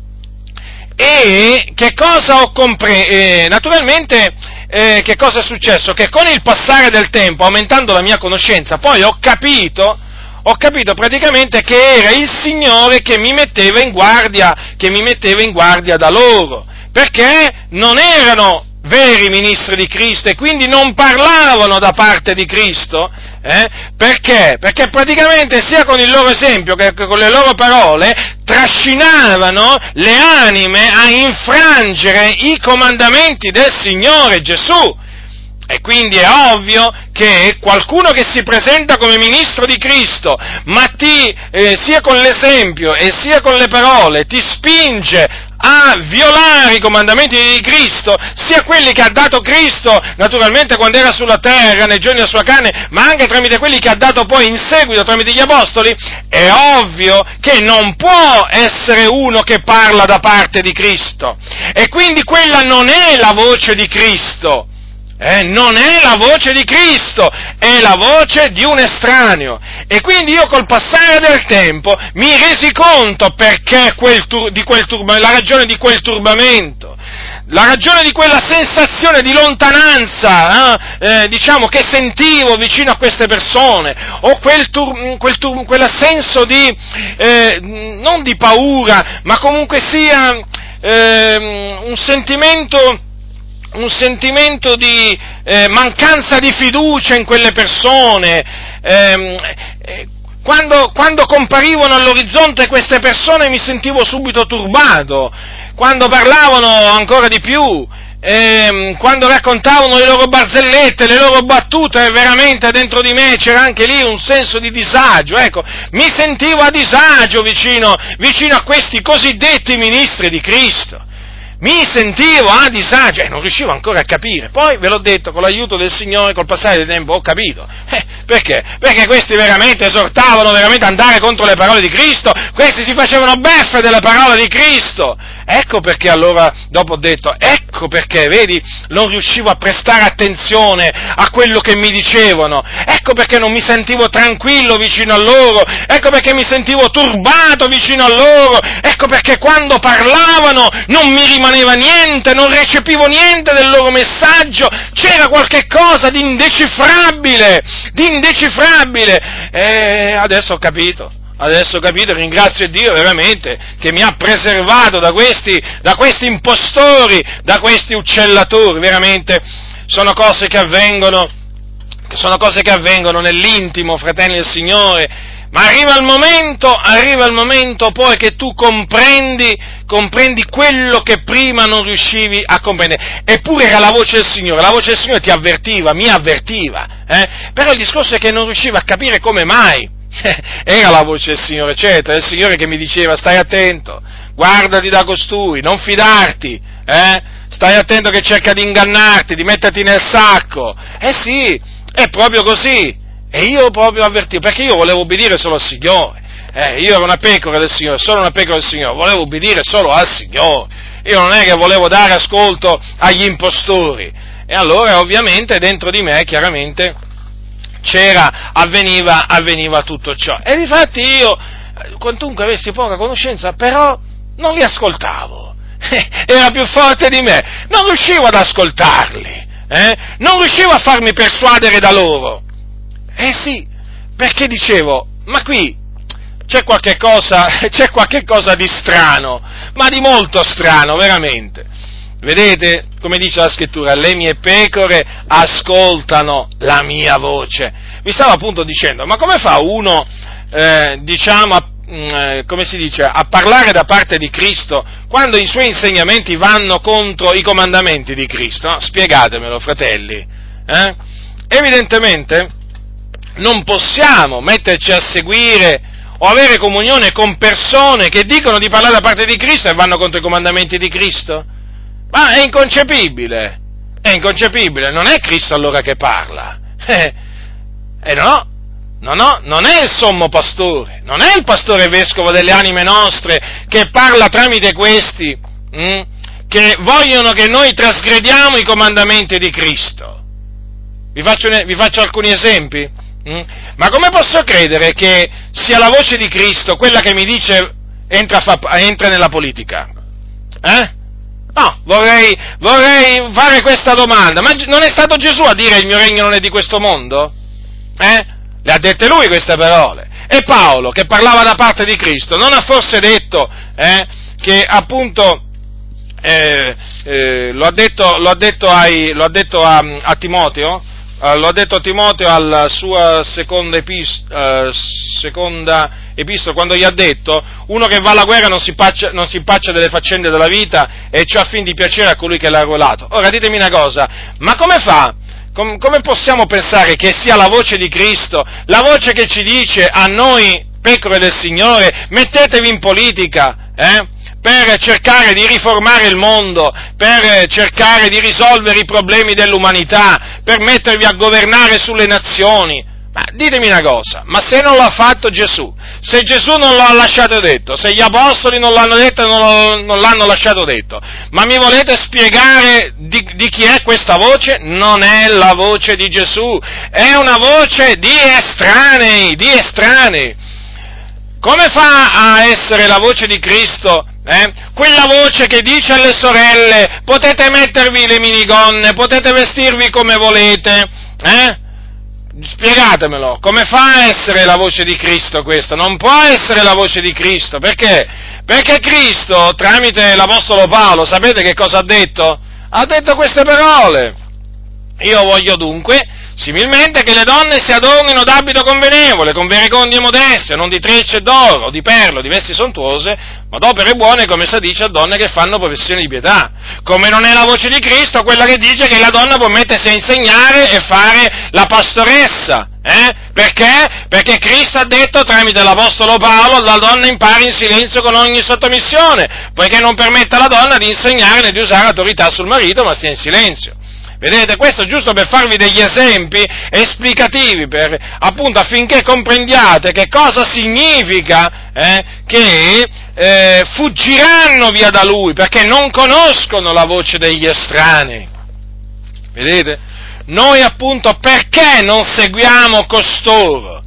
E che cosa ho compreso? Eh, naturalmente, eh, che cosa è successo? Che con il passare del tempo, aumentando la mia conoscenza, poi ho capito ho capito praticamente che era il Signore che mi metteva in guardia, che mi metteva in guardia da loro, perché non erano veri ministri di Cristo e quindi non parlavano da parte di Cristo, eh? perché? Perché praticamente sia con il loro esempio che con le loro parole trascinavano le anime a infrangere i comandamenti del Signore Gesù. E quindi è ovvio che qualcuno che si presenta come ministro di Cristo, ma ti, eh, sia con l'esempio e sia con le parole, ti spinge a violare i comandamenti di Cristo, sia quelli che ha dato Cristo, naturalmente quando era sulla terra, nei giorni della sua carne, ma anche tramite quelli che ha dato poi in seguito tramite gli apostoli, è ovvio che non può essere uno che parla da parte di Cristo. E quindi quella non è la voce di Cristo eh, non è la voce di Cristo, è la voce di un estraneo. E quindi io col passare del tempo mi resi conto perché quel tur- quel turba- la ragione di quel turbamento, la ragione di quella sensazione di lontananza, eh, eh, diciamo, che sentivo vicino a queste persone, o quel, tur- quel, tur- senso di, eh, non di paura, ma comunque sia ehm, un sentimento un sentimento di eh, mancanza di fiducia in quelle persone. Ehm, eh, quando, quando, comparivano all'orizzonte queste persone mi sentivo subito turbato, quando parlavano ancora di più, ehm, quando raccontavano le loro barzellette, le loro battute, veramente dentro di me c'era anche lì un senso di disagio, ecco, mi sentivo a disagio vicino, vicino a questi cosiddetti ministri di Cristo mi sentivo a disagio e non riuscivo ancora a capire. Poi ve l'ho detto, con l'aiuto del Signore, col passare del tempo, ho capito. Eh, perché? Perché questi veramente esortavano veramente andare contro le parole di Cristo, questi si facevano beffe delle parole di Cristo. Ecco perché allora, dopo ho detto, ecco perché, vedi, non riuscivo a prestare attenzione a quello che mi dicevano, ecco perché non mi sentivo tranquillo vicino a loro, ecco perché mi sentivo turbato vicino a loro, ecco perché quando parlavano non mi rimaneva niente, non recepivo niente del loro messaggio, c'era qualche cosa di indecifrabile, di indecifrabile, e adesso ho capito Adesso ho capito, ringrazio Dio veramente che mi ha preservato da questi, da questi impostori, da questi uccellatori, veramente. Sono cose che avvengono, sono cose che avvengono nell'intimo, fratelli del Signore, ma arriva il momento, arriva il momento poi che tu comprendi, comprendi quello che prima non riuscivi a comprendere. Eppure era la voce del Signore, la voce del Signore ti avvertiva, mi avvertiva, eh? però il discorso è che non riusciva a capire come mai. Era la voce del Signore, certo, è il Signore che mi diceva stai attento, guardati da costui, non fidarti, eh? stai attento che cerca di ingannarti, di metterti nel sacco. Eh sì, è proprio così. E io proprio avvertivo, perché io volevo obbedire solo al Signore. Eh, io ero una pecora del Signore, sono una pecora del Signore, volevo obbedire solo al Signore. Io non è che volevo dare ascolto agli impostori. E allora ovviamente dentro di me chiaramente c'era, avveniva, avveniva tutto ciò. E difatti io, quantunque avessi poca conoscenza, però non li ascoltavo. Era più forte di me, non riuscivo ad ascoltarli, eh? non riuscivo a farmi persuadere da loro. Eh sì, perché dicevo, ma qui c'è qualche cosa, c'è qualche cosa di strano, ma di molto strano, veramente. Vedete, come dice la scrittura, le mie pecore ascoltano la mia voce. Vi stavo appunto dicendo, ma come fa uno, eh, diciamo, a, mm, eh, come si dice, a parlare da parte di Cristo quando i suoi insegnamenti vanno contro i comandamenti di Cristo? No? Spiegatemelo, fratelli. Eh? Evidentemente non possiamo metterci a seguire o avere comunione con persone che dicono di parlare da parte di Cristo e vanno contro i comandamenti di Cristo. Ma è inconcepibile, è inconcepibile, non è Cristo allora che parla. Eh, eh no, no, no, non è il sommo pastore, non è il pastore vescovo delle anime nostre che parla tramite questi, mh, hm, che vogliono che noi trasgrediamo i comandamenti di Cristo. Vi faccio, vi faccio alcuni esempi. Mh? Hm? Ma come posso credere che sia la voce di Cristo quella che mi dice entra, fa, entra nella politica? Eh? No, vorrei, vorrei fare questa domanda. Ma non è stato Gesù a dire il mio regno non è di questo mondo? Eh? Le ha dette lui queste parole. E Paolo, che parlava da parte di Cristo, non ha forse detto eh, che appunto eh, eh, lo ha detto, lo ha detto, ai, lo ha detto a, a, Timoteo? Eh, lo ha detto a Timoteo alla sua seconda, epist- eh, seconda epistola, quando gli ha detto, uno che va alla guerra non si, paccia, non si impaccia delle faccende della vita e ciò a fin di piacere a colui che l'ha arruolato. Ora ditemi una cosa, ma come fa? Com- come possiamo pensare che sia la voce di Cristo, la voce che ci dice a noi, pecore del Signore, mettetevi in politica, eh? per cercare di riformare il mondo, per cercare di risolvere i problemi dell'umanità, per mettervi a governare sulle nazioni. Ma ditemi una cosa, ma se non l'ha fatto Gesù, se Gesù non l'ha lasciato detto, se gli apostoli non l'hanno detto e non, non l'hanno lasciato detto. Ma mi volete spiegare di, di chi è questa voce? Non è la voce di Gesù, è una voce di estranei, di estranei. Come fa a essere la voce di Cristo? Eh? Quella voce che dice alle sorelle potete mettervi le minigonne, potete vestirvi come volete, eh? Spiegatemelo, come fa a essere la voce di Cristo questa? Non può essere la voce di Cristo, perché? Perché Cristo, tramite l'Apostolo Paolo, sapete che cosa ha detto? Ha detto queste parole. Io voglio dunque Similmente che le donne si adornino d'abito convenevole, con verecondia modeste, non di trecce d'oro, di perlo, di vesti sontuose, ma d'opere buone, come si dice a donne che fanno professione di pietà. Come non è la voce di Cristo quella che dice che la donna può mettersi a insegnare e fare la pastoressa. Eh? Perché? Perché Cristo ha detto tramite l'Apostolo Paolo la donna impari in silenzio con ogni sottomissione, poiché non permette alla donna di insegnare né di usare autorità sul marito, ma stia in silenzio. Vedete, questo giusto per farvi degli esempi esplicativi, per, appunto affinché comprendiate che cosa significa eh, che eh, fuggiranno via da lui, perché non conoscono la voce degli estranei. Vedete? Noi appunto perché non seguiamo costoro?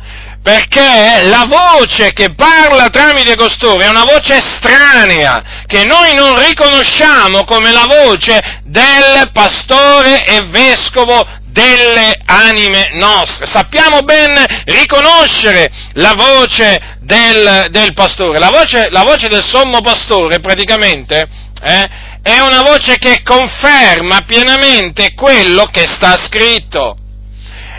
Perché la voce che parla tramite costoro è una voce estranea, che noi non riconosciamo come la voce del pastore e vescovo delle anime nostre. Sappiamo ben riconoscere la voce del, del pastore. La voce, la voce, del sommo pastore praticamente eh, è una voce che conferma pienamente quello che sta scritto.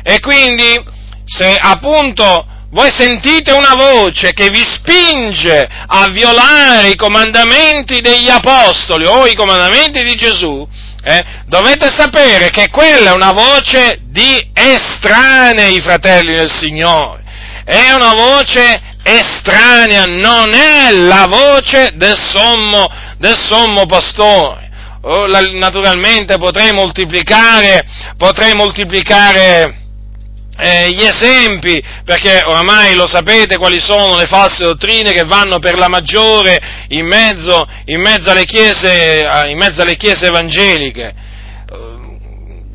E quindi se appunto voi sentite una voce che vi spinge a violare i comandamenti degli apostoli o i comandamenti di Gesù, eh, dovete sapere che quella è una voce di estranei, fratelli del Signore. È una voce estranea, non è la voce del sommo, del sommo pastore. Oh, la, naturalmente potrei moltiplicare, potrei moltiplicare eh, gli esempi, perché oramai lo sapete quali sono le false dottrine che vanno per la maggiore in mezzo, in mezzo, alle, chiese, in mezzo alle chiese evangeliche.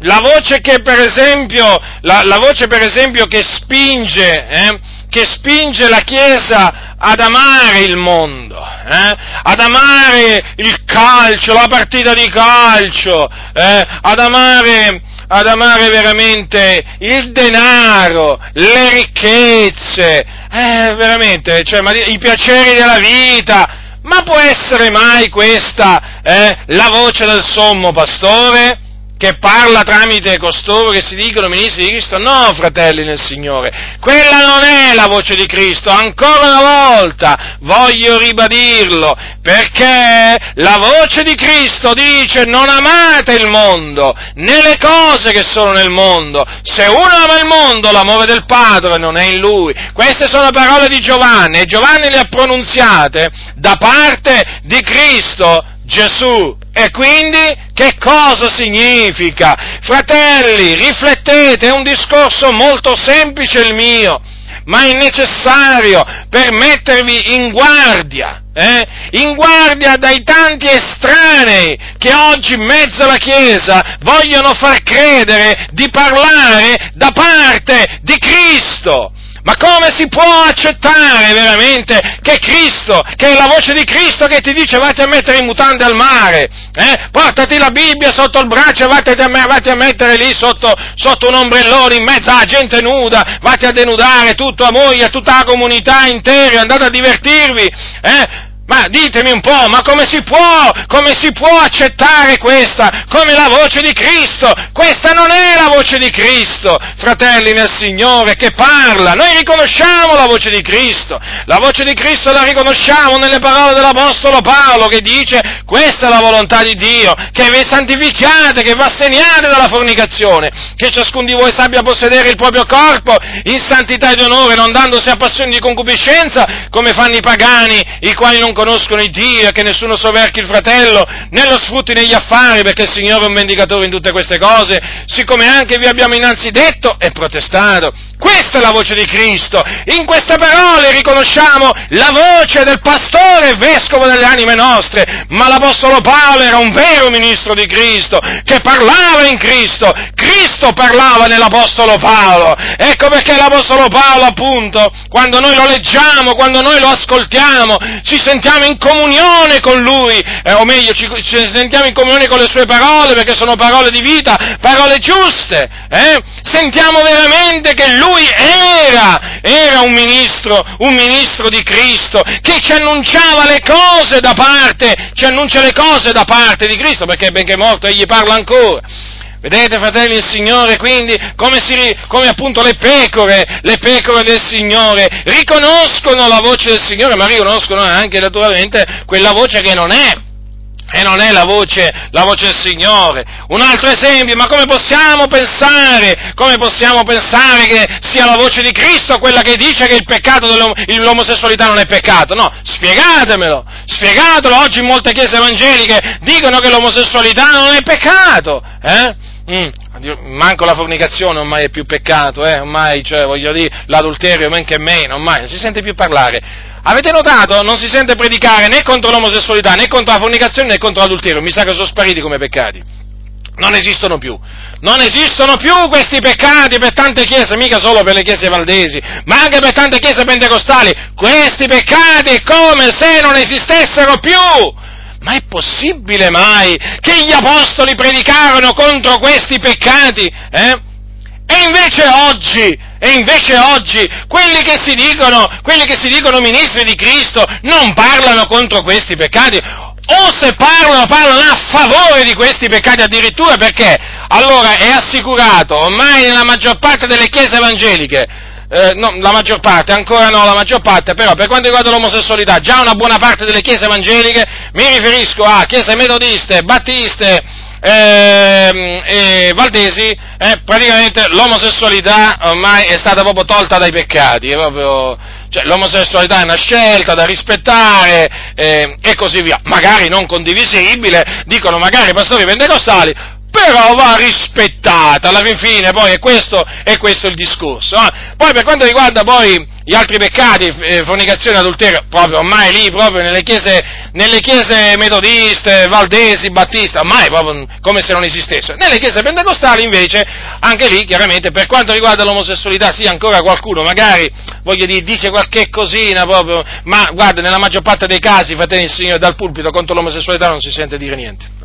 La voce che per esempio, la, la voce per esempio che spinge, eh, che spinge la Chiesa ad amare il mondo, eh, ad amare il calcio, la partita di calcio, eh, ad amare ad amare veramente il denaro, le ricchezze, eh, veramente, cioè, ma, i piaceri della vita. Ma può essere mai questa eh, la voce del sommo pastore? Che parla tramite costoro che si dicono ministri di Cristo. No, fratelli nel Signore, quella non è la voce di Cristo. Ancora una volta voglio ribadirlo, perché la voce di Cristo dice non amate il mondo, né le cose che sono nel mondo. Se uno ama il mondo, l'amore del Padre non è in lui. Queste sono parole di Giovanni e Giovanni le ha pronunziate da parte di Cristo Gesù. E quindi che cosa significa? Fratelli, riflettete, è un discorso molto semplice il mio, ma è necessario per mettervi in guardia, eh? in guardia dai tanti estranei che oggi in mezzo alla Chiesa vogliono far credere di parlare da parte di Cristo. Ma come si può accettare veramente che Cristo, che è la voce di Cristo che ti dice vatti a mettere in mutande al mare, eh? portati la Bibbia sotto il braccio e vatti a, vatti a mettere lì sotto, sotto, un ombrellone in mezzo alla gente nuda, vatti a denudare tutta la moglie, tutta la comunità intera, andate a divertirvi, eh? Ma ditemi un po', ma come si può, come si può accettare questa come la voce di Cristo? Questa non è la voce di Cristo, fratelli nel Signore, che parla. Noi riconosciamo la voce di Cristo. La voce di Cristo la riconosciamo nelle parole dell'Apostolo Paolo che dice questa è la volontà di Dio, che vi santificate, che vi asteniate dalla fornicazione, che ciascun di voi sappia possedere il proprio corpo in santità ed onore, non dandosi a passioni di concupiscenza come fanno i pagani, i quali non conoscono il Dio e che nessuno soverchi il fratello, né lo sfrutti negli affari, perché il Signore è un vendicatore in tutte queste cose, siccome anche vi abbiamo innanzi detto e protestato. Questa è la voce di Cristo. In queste parole riconosciamo la voce del pastore vescovo delle anime nostre, ma l'Apostolo Paolo era un vero ministro di Cristo, che parlava in Cristo. Cristo parlava nell'Apostolo Paolo. Ecco perché l'Apostolo Paolo, appunto, quando noi lo leggiamo, quando noi lo ascoltiamo, ci sentiamo in comunione con Lui, eh, o meglio, ci, ci, sentiamo in comunione con le Sue parole, perché sono parole di vita, parole giuste. Eh? Sentiamo veramente che Lui era, era un ministro, un ministro di Cristo, che ci annunciava le cose da parte, ci annuncia le cose da parte di Cristo, perché benché morto egli parla ancora. Vedete, fratelli del Signore, quindi, come, si, come, appunto le pecore, le pecore del Signore, riconoscono la voce del Signore, ma riconoscono anche, naturalmente, quella voce che non è, e non è la voce, la voce del Signore. Un altro esempio, ma come possiamo pensare, come possiamo pensare che sia la voce di Cristo quella che dice che il peccato dell'omosessualità non è peccato? No, spiegatemelo, spiegatelo. Oggi in molte chiese evangeliche dicono che l'omosessualità non è peccato, eh? Mm, manco la fornicazione ormai è più peccato, eh? ormai, cioè, voglio dire, l'adulterio men che meno, ormai non si sente più parlare. Avete notato? Non si sente predicare né contro l'omosessualità, né contro la fornicazione, né contro l'adulterio. Mi sa che sono spariti come peccati. Non esistono più. Non esistono più questi peccati per tante chiese, mica solo per le chiese valdesi, ma anche per tante chiese pentecostali. Questi peccati è come se non esistessero più. Ma è possibile mai che gli apostoli predicarono contro questi peccati? Eh? E invece oggi, e invece oggi, quelli che, si dicono, quelli che si dicono ministri di Cristo non parlano contro questi peccati, o se parlano, parlano a favore di questi peccati addirittura perché allora è assicurato ormai nella maggior parte delle chiese evangeliche eh, no, la maggior parte, ancora no, la maggior parte, però per quanto riguarda l'omosessualità, già una buona parte delle chiese evangeliche, mi riferisco a chiese metodiste, battiste, eh, e valdesi, eh, praticamente l'omosessualità ormai è stata proprio tolta dai peccati, proprio, cioè, l'omosessualità è una scelta da rispettare eh, e così via, magari non condivisibile, dicono magari i pastori pentecostali, però va rispettata, alla fin fine poi è questo, è questo il discorso. Eh? Poi per quanto riguarda poi gli altri peccati, eh, fornicazione, adulterio, proprio ormai lì, proprio nelle chiese, nelle chiese metodiste, valdesi, battiste, ormai proprio come se non esistesse. Nelle chiese pentecostali invece, anche lì chiaramente per quanto riguarda l'omosessualità, sì, ancora qualcuno magari, voglio dire, dice qualche cosina proprio, ma guarda, nella maggior parte dei casi, fratelli il Signore, dal pulpito contro l'omosessualità non si sente dire niente.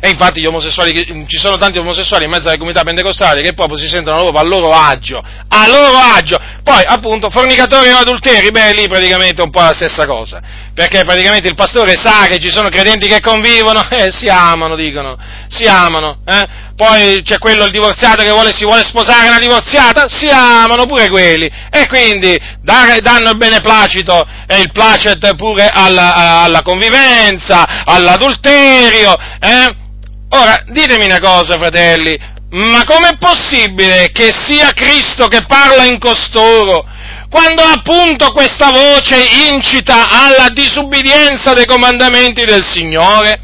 E infatti ci sono tanti omosessuali in mezzo alle comunità pentecostali che proprio si sentono proprio a loro agio, a loro agio. Poi, appunto, fornicatori o adulteri, beh, lì praticamente è un po' la stessa cosa. Perché praticamente il pastore sa che ci sono credenti che convivono e si amano, dicono, si amano, eh? Poi c'è quello, il divorziato, che vuole, si vuole sposare una divorziata, si amano pure quelli. E quindi danno il beneplacito e il placet pure alla, alla convivenza, all'adulterio, eh? Ora, ditemi una cosa, fratelli, ma com'è possibile che sia Cristo che parla in costoro, quando appunto questa voce incita alla disubbidienza dei comandamenti del Signore?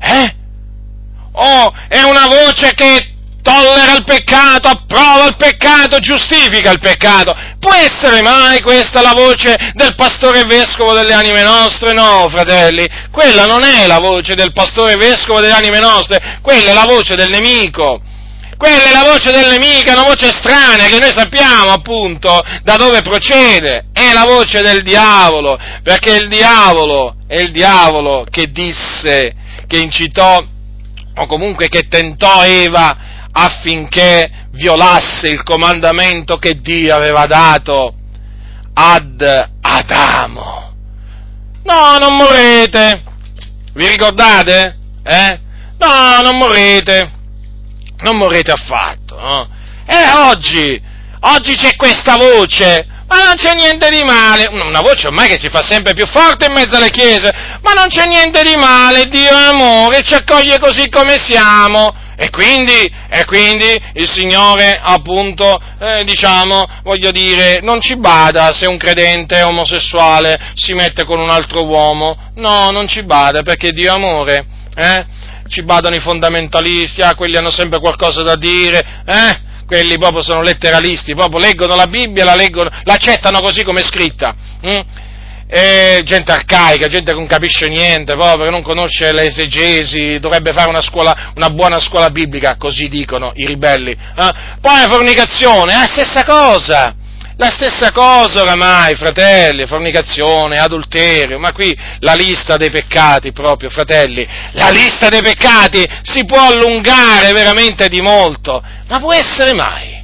Eh? Oh, è una voce che tollera il peccato, approva il peccato, giustifica il peccato. Può essere mai questa la voce del pastore vescovo delle anime nostre? No, fratelli, quella non è la voce del pastore vescovo delle anime nostre, quella è la voce del nemico. Quella è la voce del nemico, è una voce estranea che noi sappiamo appunto da dove procede, è la voce del diavolo, perché il diavolo è il diavolo che disse, che incitò o comunque che tentò Eva affinché violasse il comandamento che Dio aveva dato ad Adamo. No, non morrete. Vi ricordate? Eh? No, non morrete. Non morrete affatto. No? E oggi, oggi c'è questa voce ma non c'è niente di male, una voce ormai che si fa sempre più forte in mezzo alle chiese, ma non c'è niente di male, Dio è amore, ci accoglie così come siamo, E quindi, e quindi, il Signore, appunto, eh, diciamo, voglio dire, non ci bada se un credente omosessuale si mette con un altro uomo. No, non ci bada perché Dio amore. Eh? Ci badano i fondamentalisti, ah, quelli hanno sempre qualcosa da dire, eh? quelli proprio sono letteralisti, proprio leggono la Bibbia, la leggono, l'accettano così come è scritta. Hm? Eh, gente arcaica, gente che non capisce niente, proprio, che non conosce le esegesi, dovrebbe fare una, scuola, una buona scuola biblica, così dicono i ribelli. Eh? Poi la fornicazione, la stessa cosa, la stessa cosa oramai, fratelli, fornicazione, adulterio, ma qui la lista dei peccati proprio, fratelli, la lista dei peccati si può allungare veramente di molto, ma può essere mai?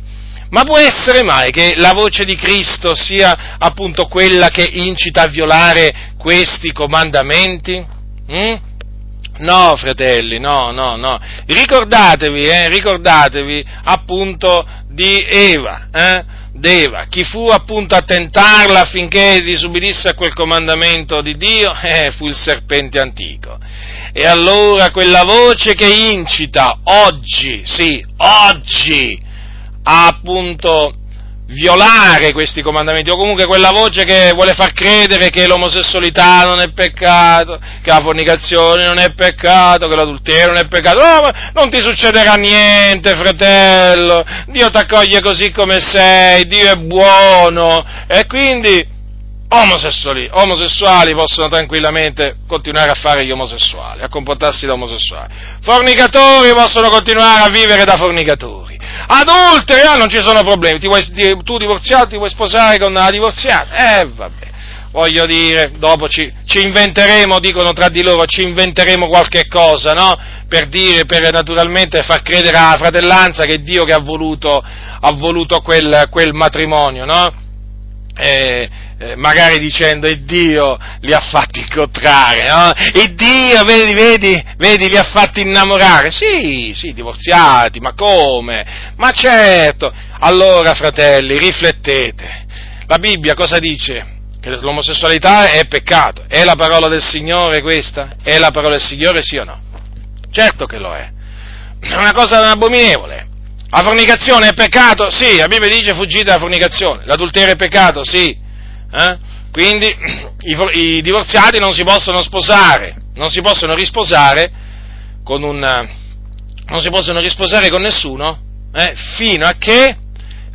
Ma può essere mai che la voce di Cristo sia appunto quella che incita a violare questi comandamenti? Mm? No, fratelli, no, no, no. Ricordatevi, eh, ricordatevi appunto di Eva, eh, d'Eva. Chi fu appunto a tentarla affinché disubbidisse a quel comandamento di Dio? Eh, fu il serpente antico. E allora quella voce che incita oggi, sì, oggi, a appunto violare questi comandamenti, o comunque quella voce che vuole far credere che l'omosessualità non è peccato, che la fornicazione non è peccato, che l'adulterio non è peccato, no, non ti succederà niente, fratello, Dio ti accoglie così come sei, Dio è buono, e quindi omosessuali, omosessuali possono tranquillamente continuare a fare gli omosessuali, a comportarsi da omosessuali, fornicatori possono continuare a vivere da fornicatori, adulteri, ah, non ci sono problemi, ti vuoi, tu divorziato ti vuoi sposare con una divorziata? Eh vabbè, voglio dire, dopo ci, ci, inventeremo, dicono tra di loro, ci inventeremo qualche cosa, no? Per dire, per naturalmente far credere alla fratellanza che è Dio che ha voluto, ha voluto quel, quel matrimonio, no? Eh, eh, magari dicendo il Dio li ha fatti incontrare, no? Il Dio, vedi, vedi, vedi, li ha fatti innamorare. Sì, sì, divorziati, ma come? Ma certo. Allora, fratelli, riflettete. La Bibbia cosa dice? Che l'omosessualità è peccato. È la parola del Signore questa? È la parola del Signore, sì o no? Certo che lo è. È una cosa abominevole. La fornicazione è peccato? Sì, la Bibbia dice fuggite dalla fornicazione. L'adulterio è peccato? Sì. Eh? Quindi i, i, divorziati non si possono sposare, non si possono risposare con un, possono risposare con nessuno eh? fino, a che,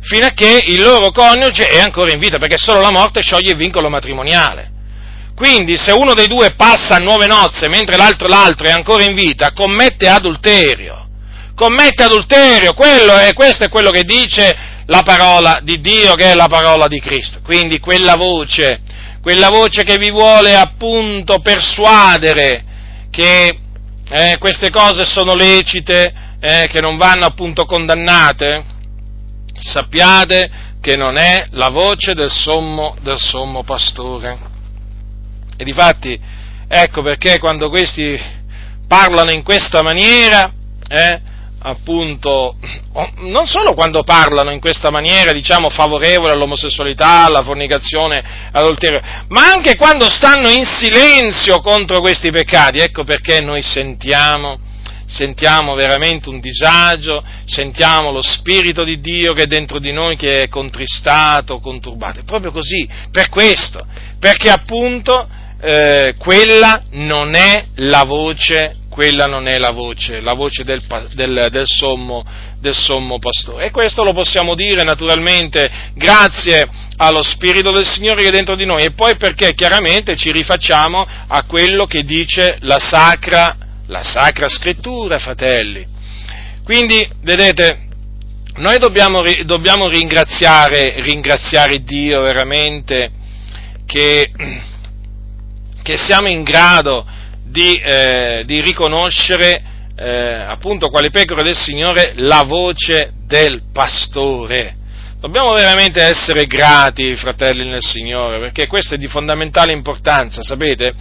fino a che il loro coniuge è ancora in vita, perché solo la morte scioglie il vincolo matrimoniale. Quindi se uno dei due passa a nuove nozze mentre l'altro, l'altro è ancora in vita, commette adulterio. Commette adulterio, quello è, questo è quello che dice la parola di Dio che è la parola di Cristo. Quindi quella voce, quella voce che vi vuole appunto persuadere che eh, queste cose sono lecite, eh, che non vanno appunto condannate, sappiate che non è la voce del sommo, del sommo pastore. E difatti, ecco perché quando questi parlano in questa maniera, eh, appunto, non solo quando parlano in questa maniera, diciamo, favorevole all'omosessualità, alla fornicazione, all'adulterio, ma anche quando stanno in silenzio contro questi peccati. Ecco perché noi sentiamo, sentiamo veramente un disagio, sentiamo lo Spirito di Dio che è dentro di noi, che è contristato, conturbato. È proprio così, per questo, perché appunto eh, quella non è la voce quella non è la voce, la voce del, del, del, sommo, del, sommo, pastore. E questo lo possiamo dire naturalmente grazie allo Spirito del Signore che è dentro di noi e poi perché chiaramente ci rifacciamo a quello che dice la Sacra, la sacra Scrittura, fratelli. Quindi, vedete, noi dobbiamo, dobbiamo ringraziare, ringraziare Dio veramente che, che siamo in grado di, eh, di riconoscere eh, appunto quale pecore del Signore la voce del pastore. Dobbiamo veramente essere grati, fratelli nel Signore, perché questo è di fondamentale importanza, sapete,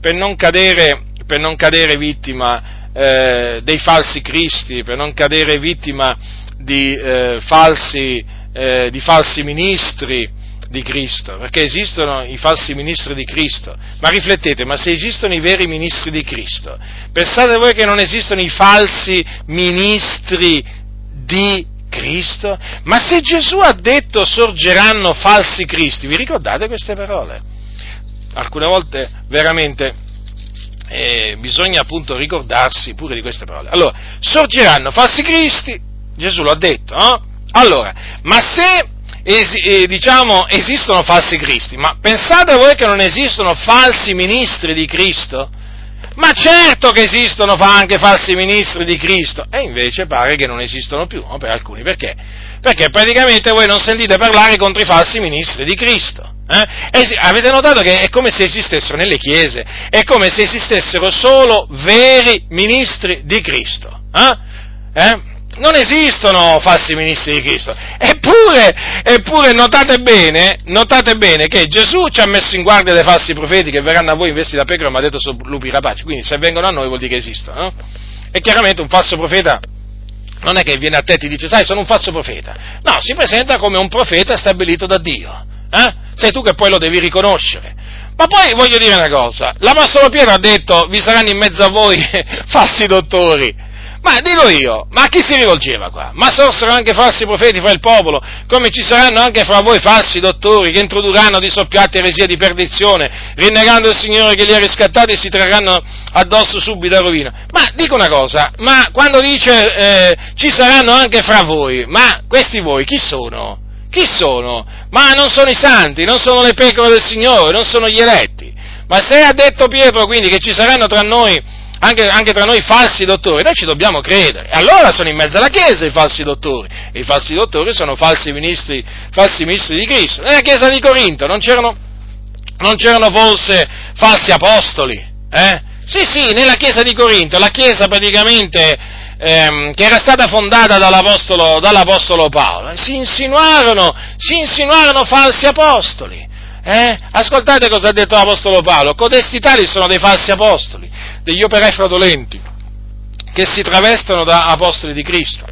per non cadere, per non cadere vittima eh, dei falsi cristi, per non cadere vittima di, eh, falsi, eh, di falsi ministri, di Cristo, perché esistono i falsi ministri di Cristo. Ma riflettete, ma se esistono i veri ministri di Cristo, pensate voi che non esistono i falsi ministri di Cristo? Ma se Gesù ha detto sorgeranno falsi Cristi, vi ricordate queste parole? Alcune volte veramente eh, bisogna appunto ricordarsi pure di queste parole. Allora, sorgeranno falsi Cristi, Gesù lo ha detto, no? Allora, ma se es, eh, diciamo, esistono falsi Cristi, ma pensate voi che non esistono falsi ministri di Cristo? Ma certo che esistono anche falsi ministri di Cristo, e invece pare che non esistono più, no? per alcuni, perché? Perché praticamente voi non sentite parlare contro i falsi ministri di Cristo. Eh? avete notato che è come se esistessero nelle chiese, è come se esistessero solo veri ministri di Cristo. Eh? Eh? Non esistono falsi ministri di Cristo. Eppure, eppure notate, bene, notate bene che Gesù ci ha messo in guardia dei falsi profeti che verranno a voi investi da pecore, ma ha detto sono lupi rapaci. Quindi se vengono a noi vuol dire che esistono. No? E chiaramente un falso profeta non è che viene a te e ti dice, sai, sono un falso profeta. No, si presenta come un profeta stabilito da Dio. Eh? Sei tu che poi lo devi riconoscere. Ma poi voglio dire una cosa, l'Apostolo Pietro ha detto, vi saranno in mezzo a voi falsi dottori. Ma dico io, ma a chi si rivolgeva qua? Ma sorsero anche falsi profeti fra il popolo, come ci saranno anche fra voi falsi dottori che introdurranno di soppiatti eresia di perdizione, rinnegando il Signore che li ha riscattati e si trarranno addosso subito a rovina. Ma dico una cosa, ma quando dice eh, ci saranno anche fra voi, ma questi voi chi sono? Chi sono? Ma non sono i santi, non sono le pecore del Signore, non sono gli eletti. Ma se ha detto Pietro quindi che ci saranno tra noi anche, anche, tra noi falsi dottori, noi ci dobbiamo credere. E allora sono in mezzo alla Chiesa i falsi dottori, e i falsi dottori sono falsi ministri, falsi ministri di Cristo. Nella Chiesa di Corinto non c'erano, non c'erano forse falsi apostoli? Eh? Sì, sì, nella Chiesa di Corinto, la Chiesa praticamente ehm, che era stata fondata dall'apostolo, dall'apostolo Paolo, si insinuarono, si insinuarono falsi apostoli. Eh? Ascoltate cosa ha detto l'Apostolo Paolo, codesti tali sono dei falsi apostoli, degli operai fraudolenti, che si travestono da apostoli di Cristo.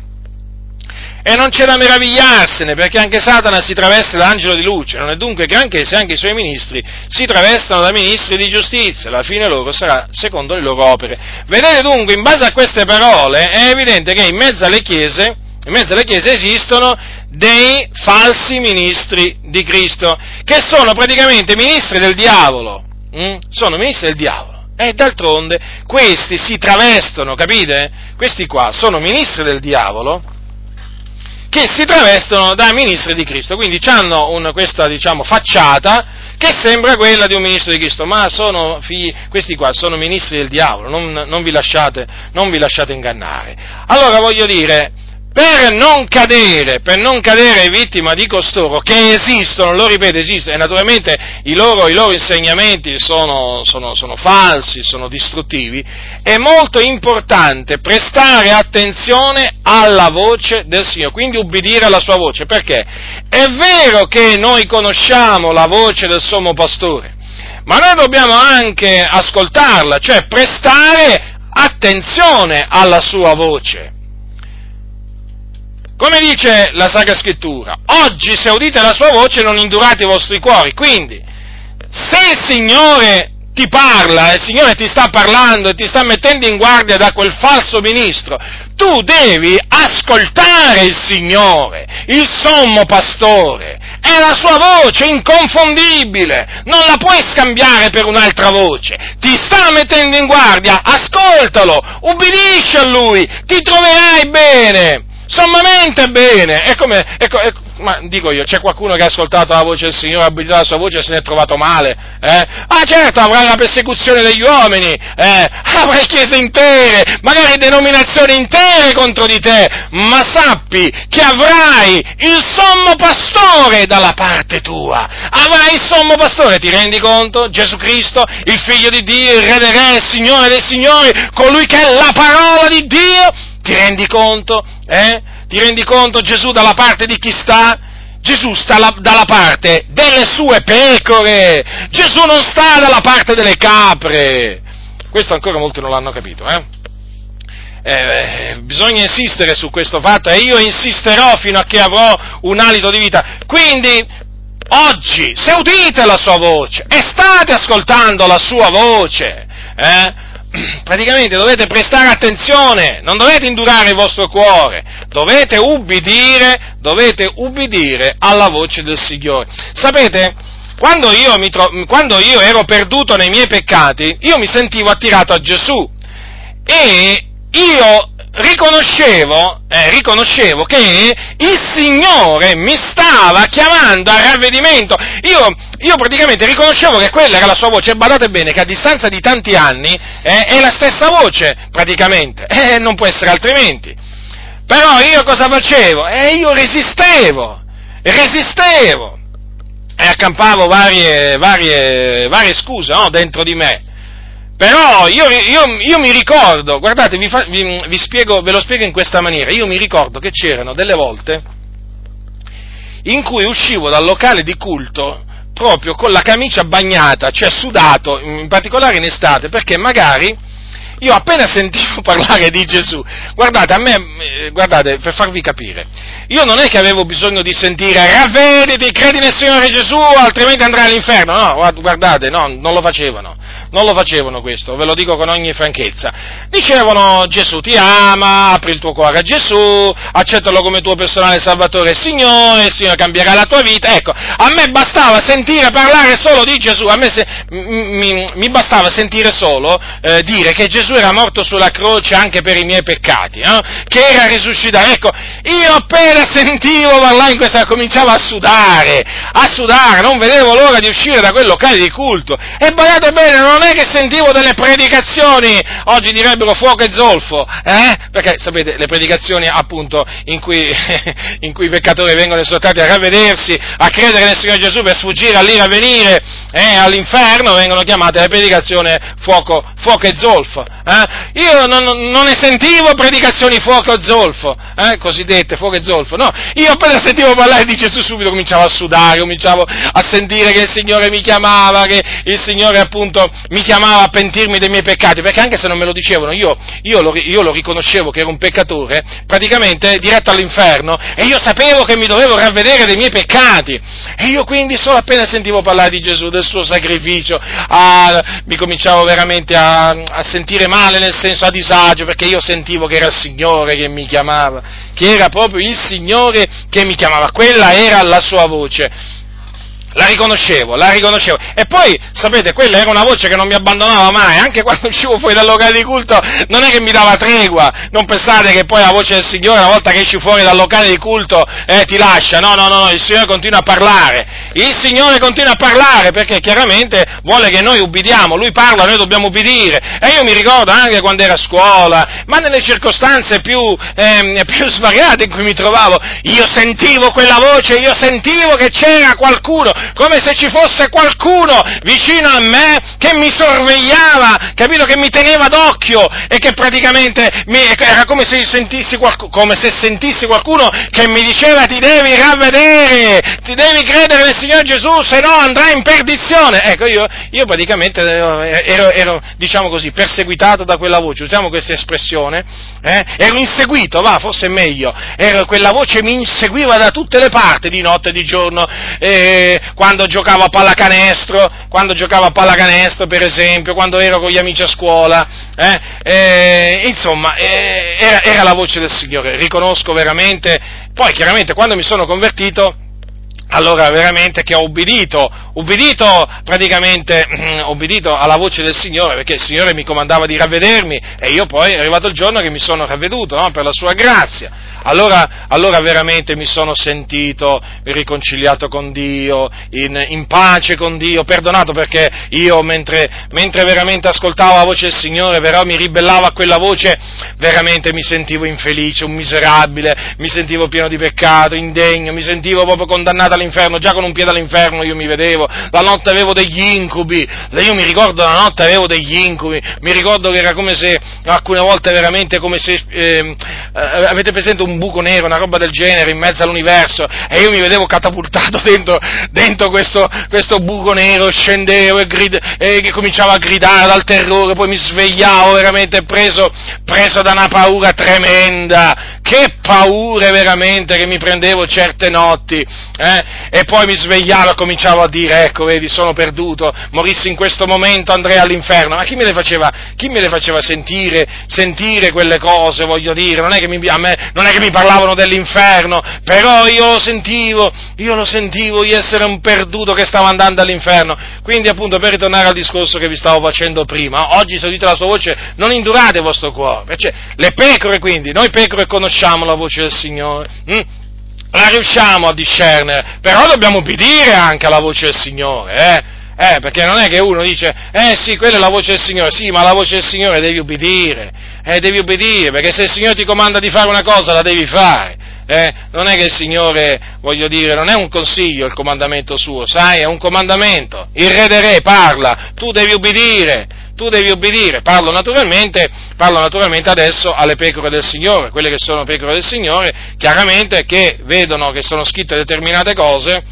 E non c'è da meravigliarsene, perché anche Satana si traveste da angelo di luce, non è dunque granché se anche i suoi ministri si travestano da ministri di giustizia, la fine loro sarà secondo le loro opere. Vedete dunque, in base a queste parole, è evidente che in mezzo alle chiese, in mezzo alle chiese esistono dei falsi ministri di Cristo, che sono praticamente ministri del diavolo. Mm? Sono ministri del diavolo. E d'altronde questi si travestono, capite? Questi qua sono ministri del diavolo che si travestono da ministri di Cristo, quindi hanno un, questa diciamo, facciata che sembra quella di un ministro di Cristo, ma sono figli, questi qua sono ministri del diavolo, non, non, vi lasciate, non vi lasciate ingannare. Allora voglio dire, per non cadere, per non cadere vittima di costoro, che esistono, lo ripeto, esistono, e naturalmente i loro, i loro insegnamenti sono, sono, sono, falsi, sono distruttivi, è molto importante prestare attenzione alla voce del Signore, quindi ubbidire alla sua voce, perché è vero che noi conosciamo la voce del sommo pastore, ma noi dobbiamo anche ascoltarla, cioè prestare attenzione alla sua voce. Come dice la Sacra Scrittura, oggi se udite la sua voce non indurate i vostri cuori, quindi se il Signore ti parla, il Signore ti sta parlando e ti sta mettendo in guardia da quel falso ministro, tu devi ascoltare il Signore, il sommo pastore, è la sua voce inconfondibile, non la puoi scambiare per un'altra voce, ti sta mettendo in guardia, ascoltalo, ubbidisci a lui, ti troverai bene sommamente bene. È come, è, è, ma dico io, c'è qualcuno che ha ascoltato la voce del Signore, ha abitato la sua voce e se ne è trovato male? Eh? Ah certo, avrai la persecuzione degli uomini, eh? avrai chiese intere, magari denominazioni intere contro di te, ma sappi che avrai il sommo pastore dalla parte tua. Avrai il sommo pastore, ti rendi conto? Gesù Cristo, il figlio di Dio, il re dei re, il Signore dei signori, colui che è la parola di Dio, ti rendi conto? Eh? Ti rendi conto Gesù dalla parte di chi sta? Gesù sta la, dalla parte delle sue pecore. Gesù non sta dalla parte delle capre. Questo ancora molti non l'hanno capito, eh? Eh, bisogna insistere su questo fatto e io insisterò fino a che avrò un alito di vita. Quindi oggi, se udite la sua voce e state ascoltando la sua voce, eh, praticamente dovete prestare attenzione, non dovete indurare il vostro cuore, dovete ubbidire, dovete ubbidire alla voce del Signore. Sapete, quando io, tro- quando io ero perduto nei miei peccati, io mi sentivo attirato a Gesù e io riconoscevo, eh, riconoscevo, che il Signore mi stava chiamando al ravvedimento. Io, io, praticamente riconoscevo che quella era la sua voce. E badate bene che a distanza di tanti anni eh, è la stessa voce, praticamente. Eh, non può essere altrimenti. Però io cosa facevo? Eh, io resistevo, resistevo. E accampavo varie, varie, varie scuse no, dentro di me. Però io, io, io, mi ricordo, guardate, vi, fa, vi, vi spiego, ve lo spiego in questa maniera, io mi ricordo che c'erano delle volte in cui uscivo dal locale di culto proprio con la camicia bagnata, cioè sudato, in particolare in estate, perché magari io appena sentivo parlare di Gesù, guardate, a me, eh, guardate, per farvi capire, io non è che avevo bisogno di sentire ravvediti, credi nel Signore Gesù, altrimenti andrai all'inferno, no, guardate, no, non lo facevano non lo facevano questo, ve lo dico con ogni franchezza. Dicevano Gesù ti ama, apri il tuo cuore a Gesù, accettalo come tuo personale salvatore e Signore, il Signore cambierà la tua vita. Ecco, a me bastava sentire parlare solo di Gesù, a me se, mi, mi, bastava sentire solo eh, dire che Gesù era morto sulla croce anche per i miei peccati, eh? che era risuscitato. Ecco, io appena sentivo parlare in questa, cominciavo a sudare, a sudare, non vedevo l'ora di uscire da quel locale di culto. E badate bene, non è che sentivo delle predicazioni, oggi direbbero fuoco e zolfo, eh? Perché sapete, le predicazioni appunto in cui, in cui i peccatori vengono esortati a ravvedersi, a credere nel Signore Gesù per sfuggire all'ira a venire eh, all'inferno, vengono chiamate le predicazioni fuoco, fuoco e zolfo. Eh? Io non, non, ne sentivo predicazioni fuoco e zolfo, eh? cosiddette fuoco e zolfo, no, io appena sentivo parlare di Gesù subito cominciavo a sudare, cominciavo a sentire che il Signore mi chiamava, che il Signore appunto mi chiamava a pentirmi dei miei peccati, perché anche se non me lo dicevano, io, io, lo, io lo riconoscevo che ero un peccatore, praticamente diretto all'inferno, e io sapevo che mi dovevo ravvedere dei miei peccati. E io quindi solo appena sentivo parlare di Gesù, del suo sacrificio, a, mi cominciavo veramente a, a sentire male, nel senso a disagio, perché io sentivo che era il Signore che mi chiamava, che era proprio il Signore che mi chiamava, quella era la sua voce la riconoscevo, la riconoscevo. E poi, sapete, quella era una voce che non mi abbandonava mai, anche quando uscivo fuori dal locale di culto, non è che mi dava tregua. Non pensate che poi la voce del Signore, una volta che esci fuori dal locale di culto, eh, ti lascia. No, no, no, il Signore continua a parlare. Il Signore continua a parlare perché chiaramente vuole che noi ubbidiamo. Lui parla, noi dobbiamo ubbidire. E io mi ricordo anche quando ero a scuola, ma nelle circostanze più, eh, più svariate in cui mi trovavo, io sentivo quella voce, io sentivo che c'era qualcuno come se ci fosse qualcuno vicino a me che mi sorvegliava, capito? Che mi teneva d'occhio e che praticamente mi, era come se, qualcuno, come se sentissi qualcuno che mi diceva ti devi ravvedere, ti devi credere nel Signore Gesù, se no andrai in perdizione. Ecco, io, io praticamente eh, ero, ero, diciamo così, perseguitato da quella voce, usiamo questa espressione, eh? ero inseguito, va, forse è meglio, ero, quella voce mi inseguiva da tutte le parti, di notte di giorno, eh, quando giocavo a pallacanestro, quando giocavo a pallacanestro per esempio, quando ero con gli amici a scuola, eh, eh, insomma, eh, era, era la voce del Signore, riconosco veramente, poi chiaramente quando mi sono convertito, allora veramente che ho ubbidito, ubbidito praticamente, ubbidito alla voce del Signore, perché il Signore mi comandava di ravvedermi e io poi è arrivato il giorno che mi sono ravveduto, no? per la sua grazia allora, allora, veramente mi sono sentito riconciliato con Dio, in, in pace con Dio, perdonato perché io mentre, mentre, veramente ascoltavo la voce del Signore, però mi ribellavo a quella voce, veramente mi sentivo infelice, un miserabile, mi sentivo pieno di peccato, indegno, mi sentivo proprio condannato all'inferno, già con un piede all'inferno io mi vedevo, la notte avevo degli incubi, io mi ricordo la notte avevo degli incubi, mi ricordo che era come se, alcune volte veramente come se, eh, avete presente un un buco nero, una roba del genere in mezzo all'universo e io mi vedevo catapultato dentro, dentro questo, questo, buco nero, scendevo e, grid, e, cominciavo a gridare dal terrore, poi mi svegliavo veramente preso, preso da una paura tremenda, che paure veramente che mi prendevo certe notti, eh? e poi mi svegliavo e cominciavo a dire, ecco vedi sono perduto, morissi in questo momento andrei all'inferno, ma chi me le faceva, me le faceva sentire, sentire quelle cose, voglio dire, non è, che mi, me, non è che mi parlavano dell'inferno, però io lo sentivo, io lo sentivo di essere un perduto che stava andando all'inferno, quindi appunto per ritornare al discorso che vi stavo facendo prima, oggi se udite la sua voce non indurate il vostro cuore, cioè, le pecore quindi, noi pecore conosciamo la voce del Signore, hm? la riusciamo a discernere, però dobbiamo obbedire anche alla voce del Signore, eh? Eh, perché non è che uno dice, eh sì, quella è la voce del Signore, sì, ma la voce del Signore devi obbedire, eh, devi obbedire, perché se il Signore ti comanda di fare una cosa, la devi fare. Eh, non è che il Signore, voglio dire, non è un consiglio il comandamento suo, sai, è un comandamento. Il re dei re parla, tu devi obbedire, tu devi obbedire. Parlo naturalmente, parlo naturalmente adesso alle pecore del Signore, quelle che sono pecore del Signore, chiaramente che vedono che sono scritte determinate cose,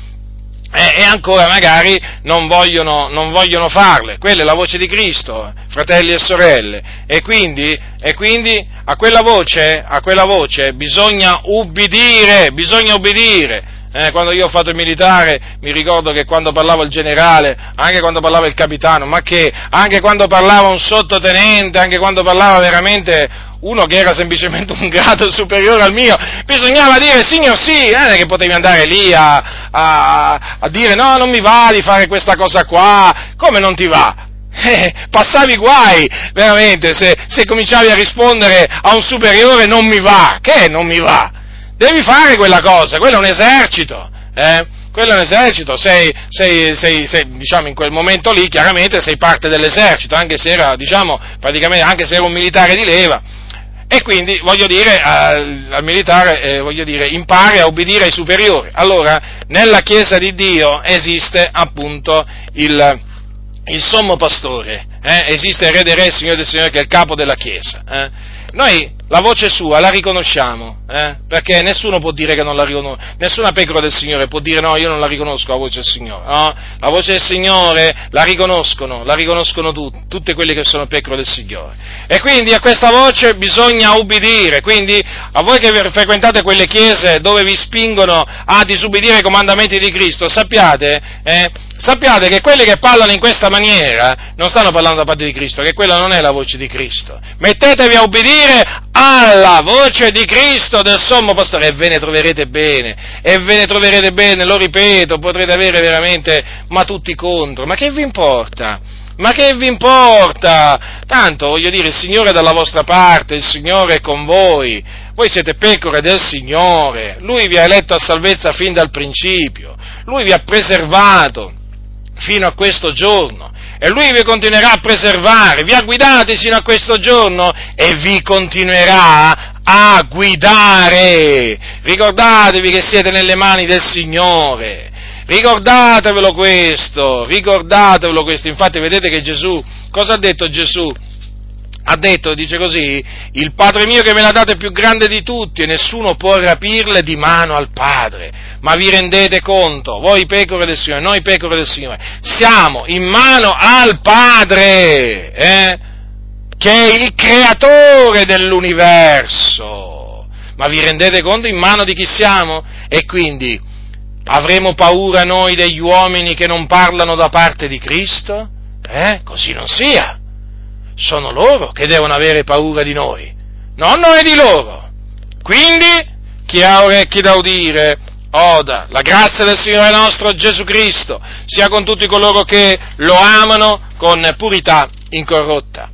e ancora magari non vogliono, non vogliono, farle. Quella è la voce di Cristo, fratelli e sorelle. E quindi, e quindi a, quella voce, a quella voce bisogna ubbidire, bisogna ubbidire. Eh, quando io ho fatto il militare mi ricordo che quando parlava il generale, anche quando parlava il capitano, ma che anche quando parlava un sottotenente, anche quando parlava veramente uno che era semplicemente un grado superiore al mio, bisognava dire signor sì, non è che potevi andare lì a, a, a dire no, non mi va di fare questa cosa qua, come non ti va? Eh, passavi guai, veramente, se, se, cominciavi a rispondere a un superiore non mi va, che non mi va? Devi fare quella cosa, quello è un esercito, eh? quello è un esercito, sei, sei, sei, sei, diciamo in quel momento lì chiaramente sei parte dell'esercito, anche se era, diciamo, praticamente, anche se era un militare di leva, e quindi, voglio dire, al, al militare, eh, voglio dire, impari a obbedire ai superiori. Allora, nella Chiesa di Dio esiste appunto il, il sommo pastore, eh? esiste il re dei re, il Signore del Signore, che è il capo della Chiesa. Eh? Noi la voce sua la riconosciamo, eh? perché nessuno può dire che non la riconosce, nessuna pecora del Signore può dire no, io non la riconosco la voce del Signore, no? La voce del Signore la riconoscono, la riconoscono tutti, tutte quelle che sono pecore del Signore. E quindi a questa voce bisogna ubbidire, quindi a voi che frequentate quelle chiese dove vi spingono a disubbidire i comandamenti di Cristo, sappiate, eh, sappiate che quelli che parlano in questa maniera non stanno parlando da parte di Cristo, che quella non è la voce di Cristo. Mettetevi a ubbidire alla voce di Cristo del sommo pastore e ve ne troverete bene, e ve ne troverete bene, lo ripeto, potrete avere veramente, ma tutti contro, ma che vi importa? Ma che vi importa? Tanto, voglio dire, il Signore è dalla vostra parte, il Signore è con voi, voi siete pecore del Signore, Lui vi ha eletto a salvezza fin dal principio, Lui vi ha preservato fino a questo giorno. E Lui vi continuerà a preservare, vi ha guidati sino a questo giorno e vi continuerà a guidare. Ricordatevi che siete nelle mani del Signore. Ricordatevelo questo, ricordatevelo questo. Infatti vedete che Gesù, cosa ha detto Gesù? ha detto, dice così, il Padre mio che me l'ha dato è più grande di tutti e nessuno può rapirle di mano al Padre. Ma vi rendete conto, voi pecore del Signore, noi pecore del Signore, siamo in mano al Padre, eh? Che è il creatore dell'universo. Ma vi rendete conto in mano di chi siamo? E quindi avremo paura noi degli uomini che non parlano da parte di Cristo? Eh? Così non sia sono loro che devono avere paura di noi, non noi di loro. Quindi, chi ha orecchi da udire, oda, la grazia del Signore nostro Gesù Cristo sia con tutti coloro che lo amano con purità incorrotta.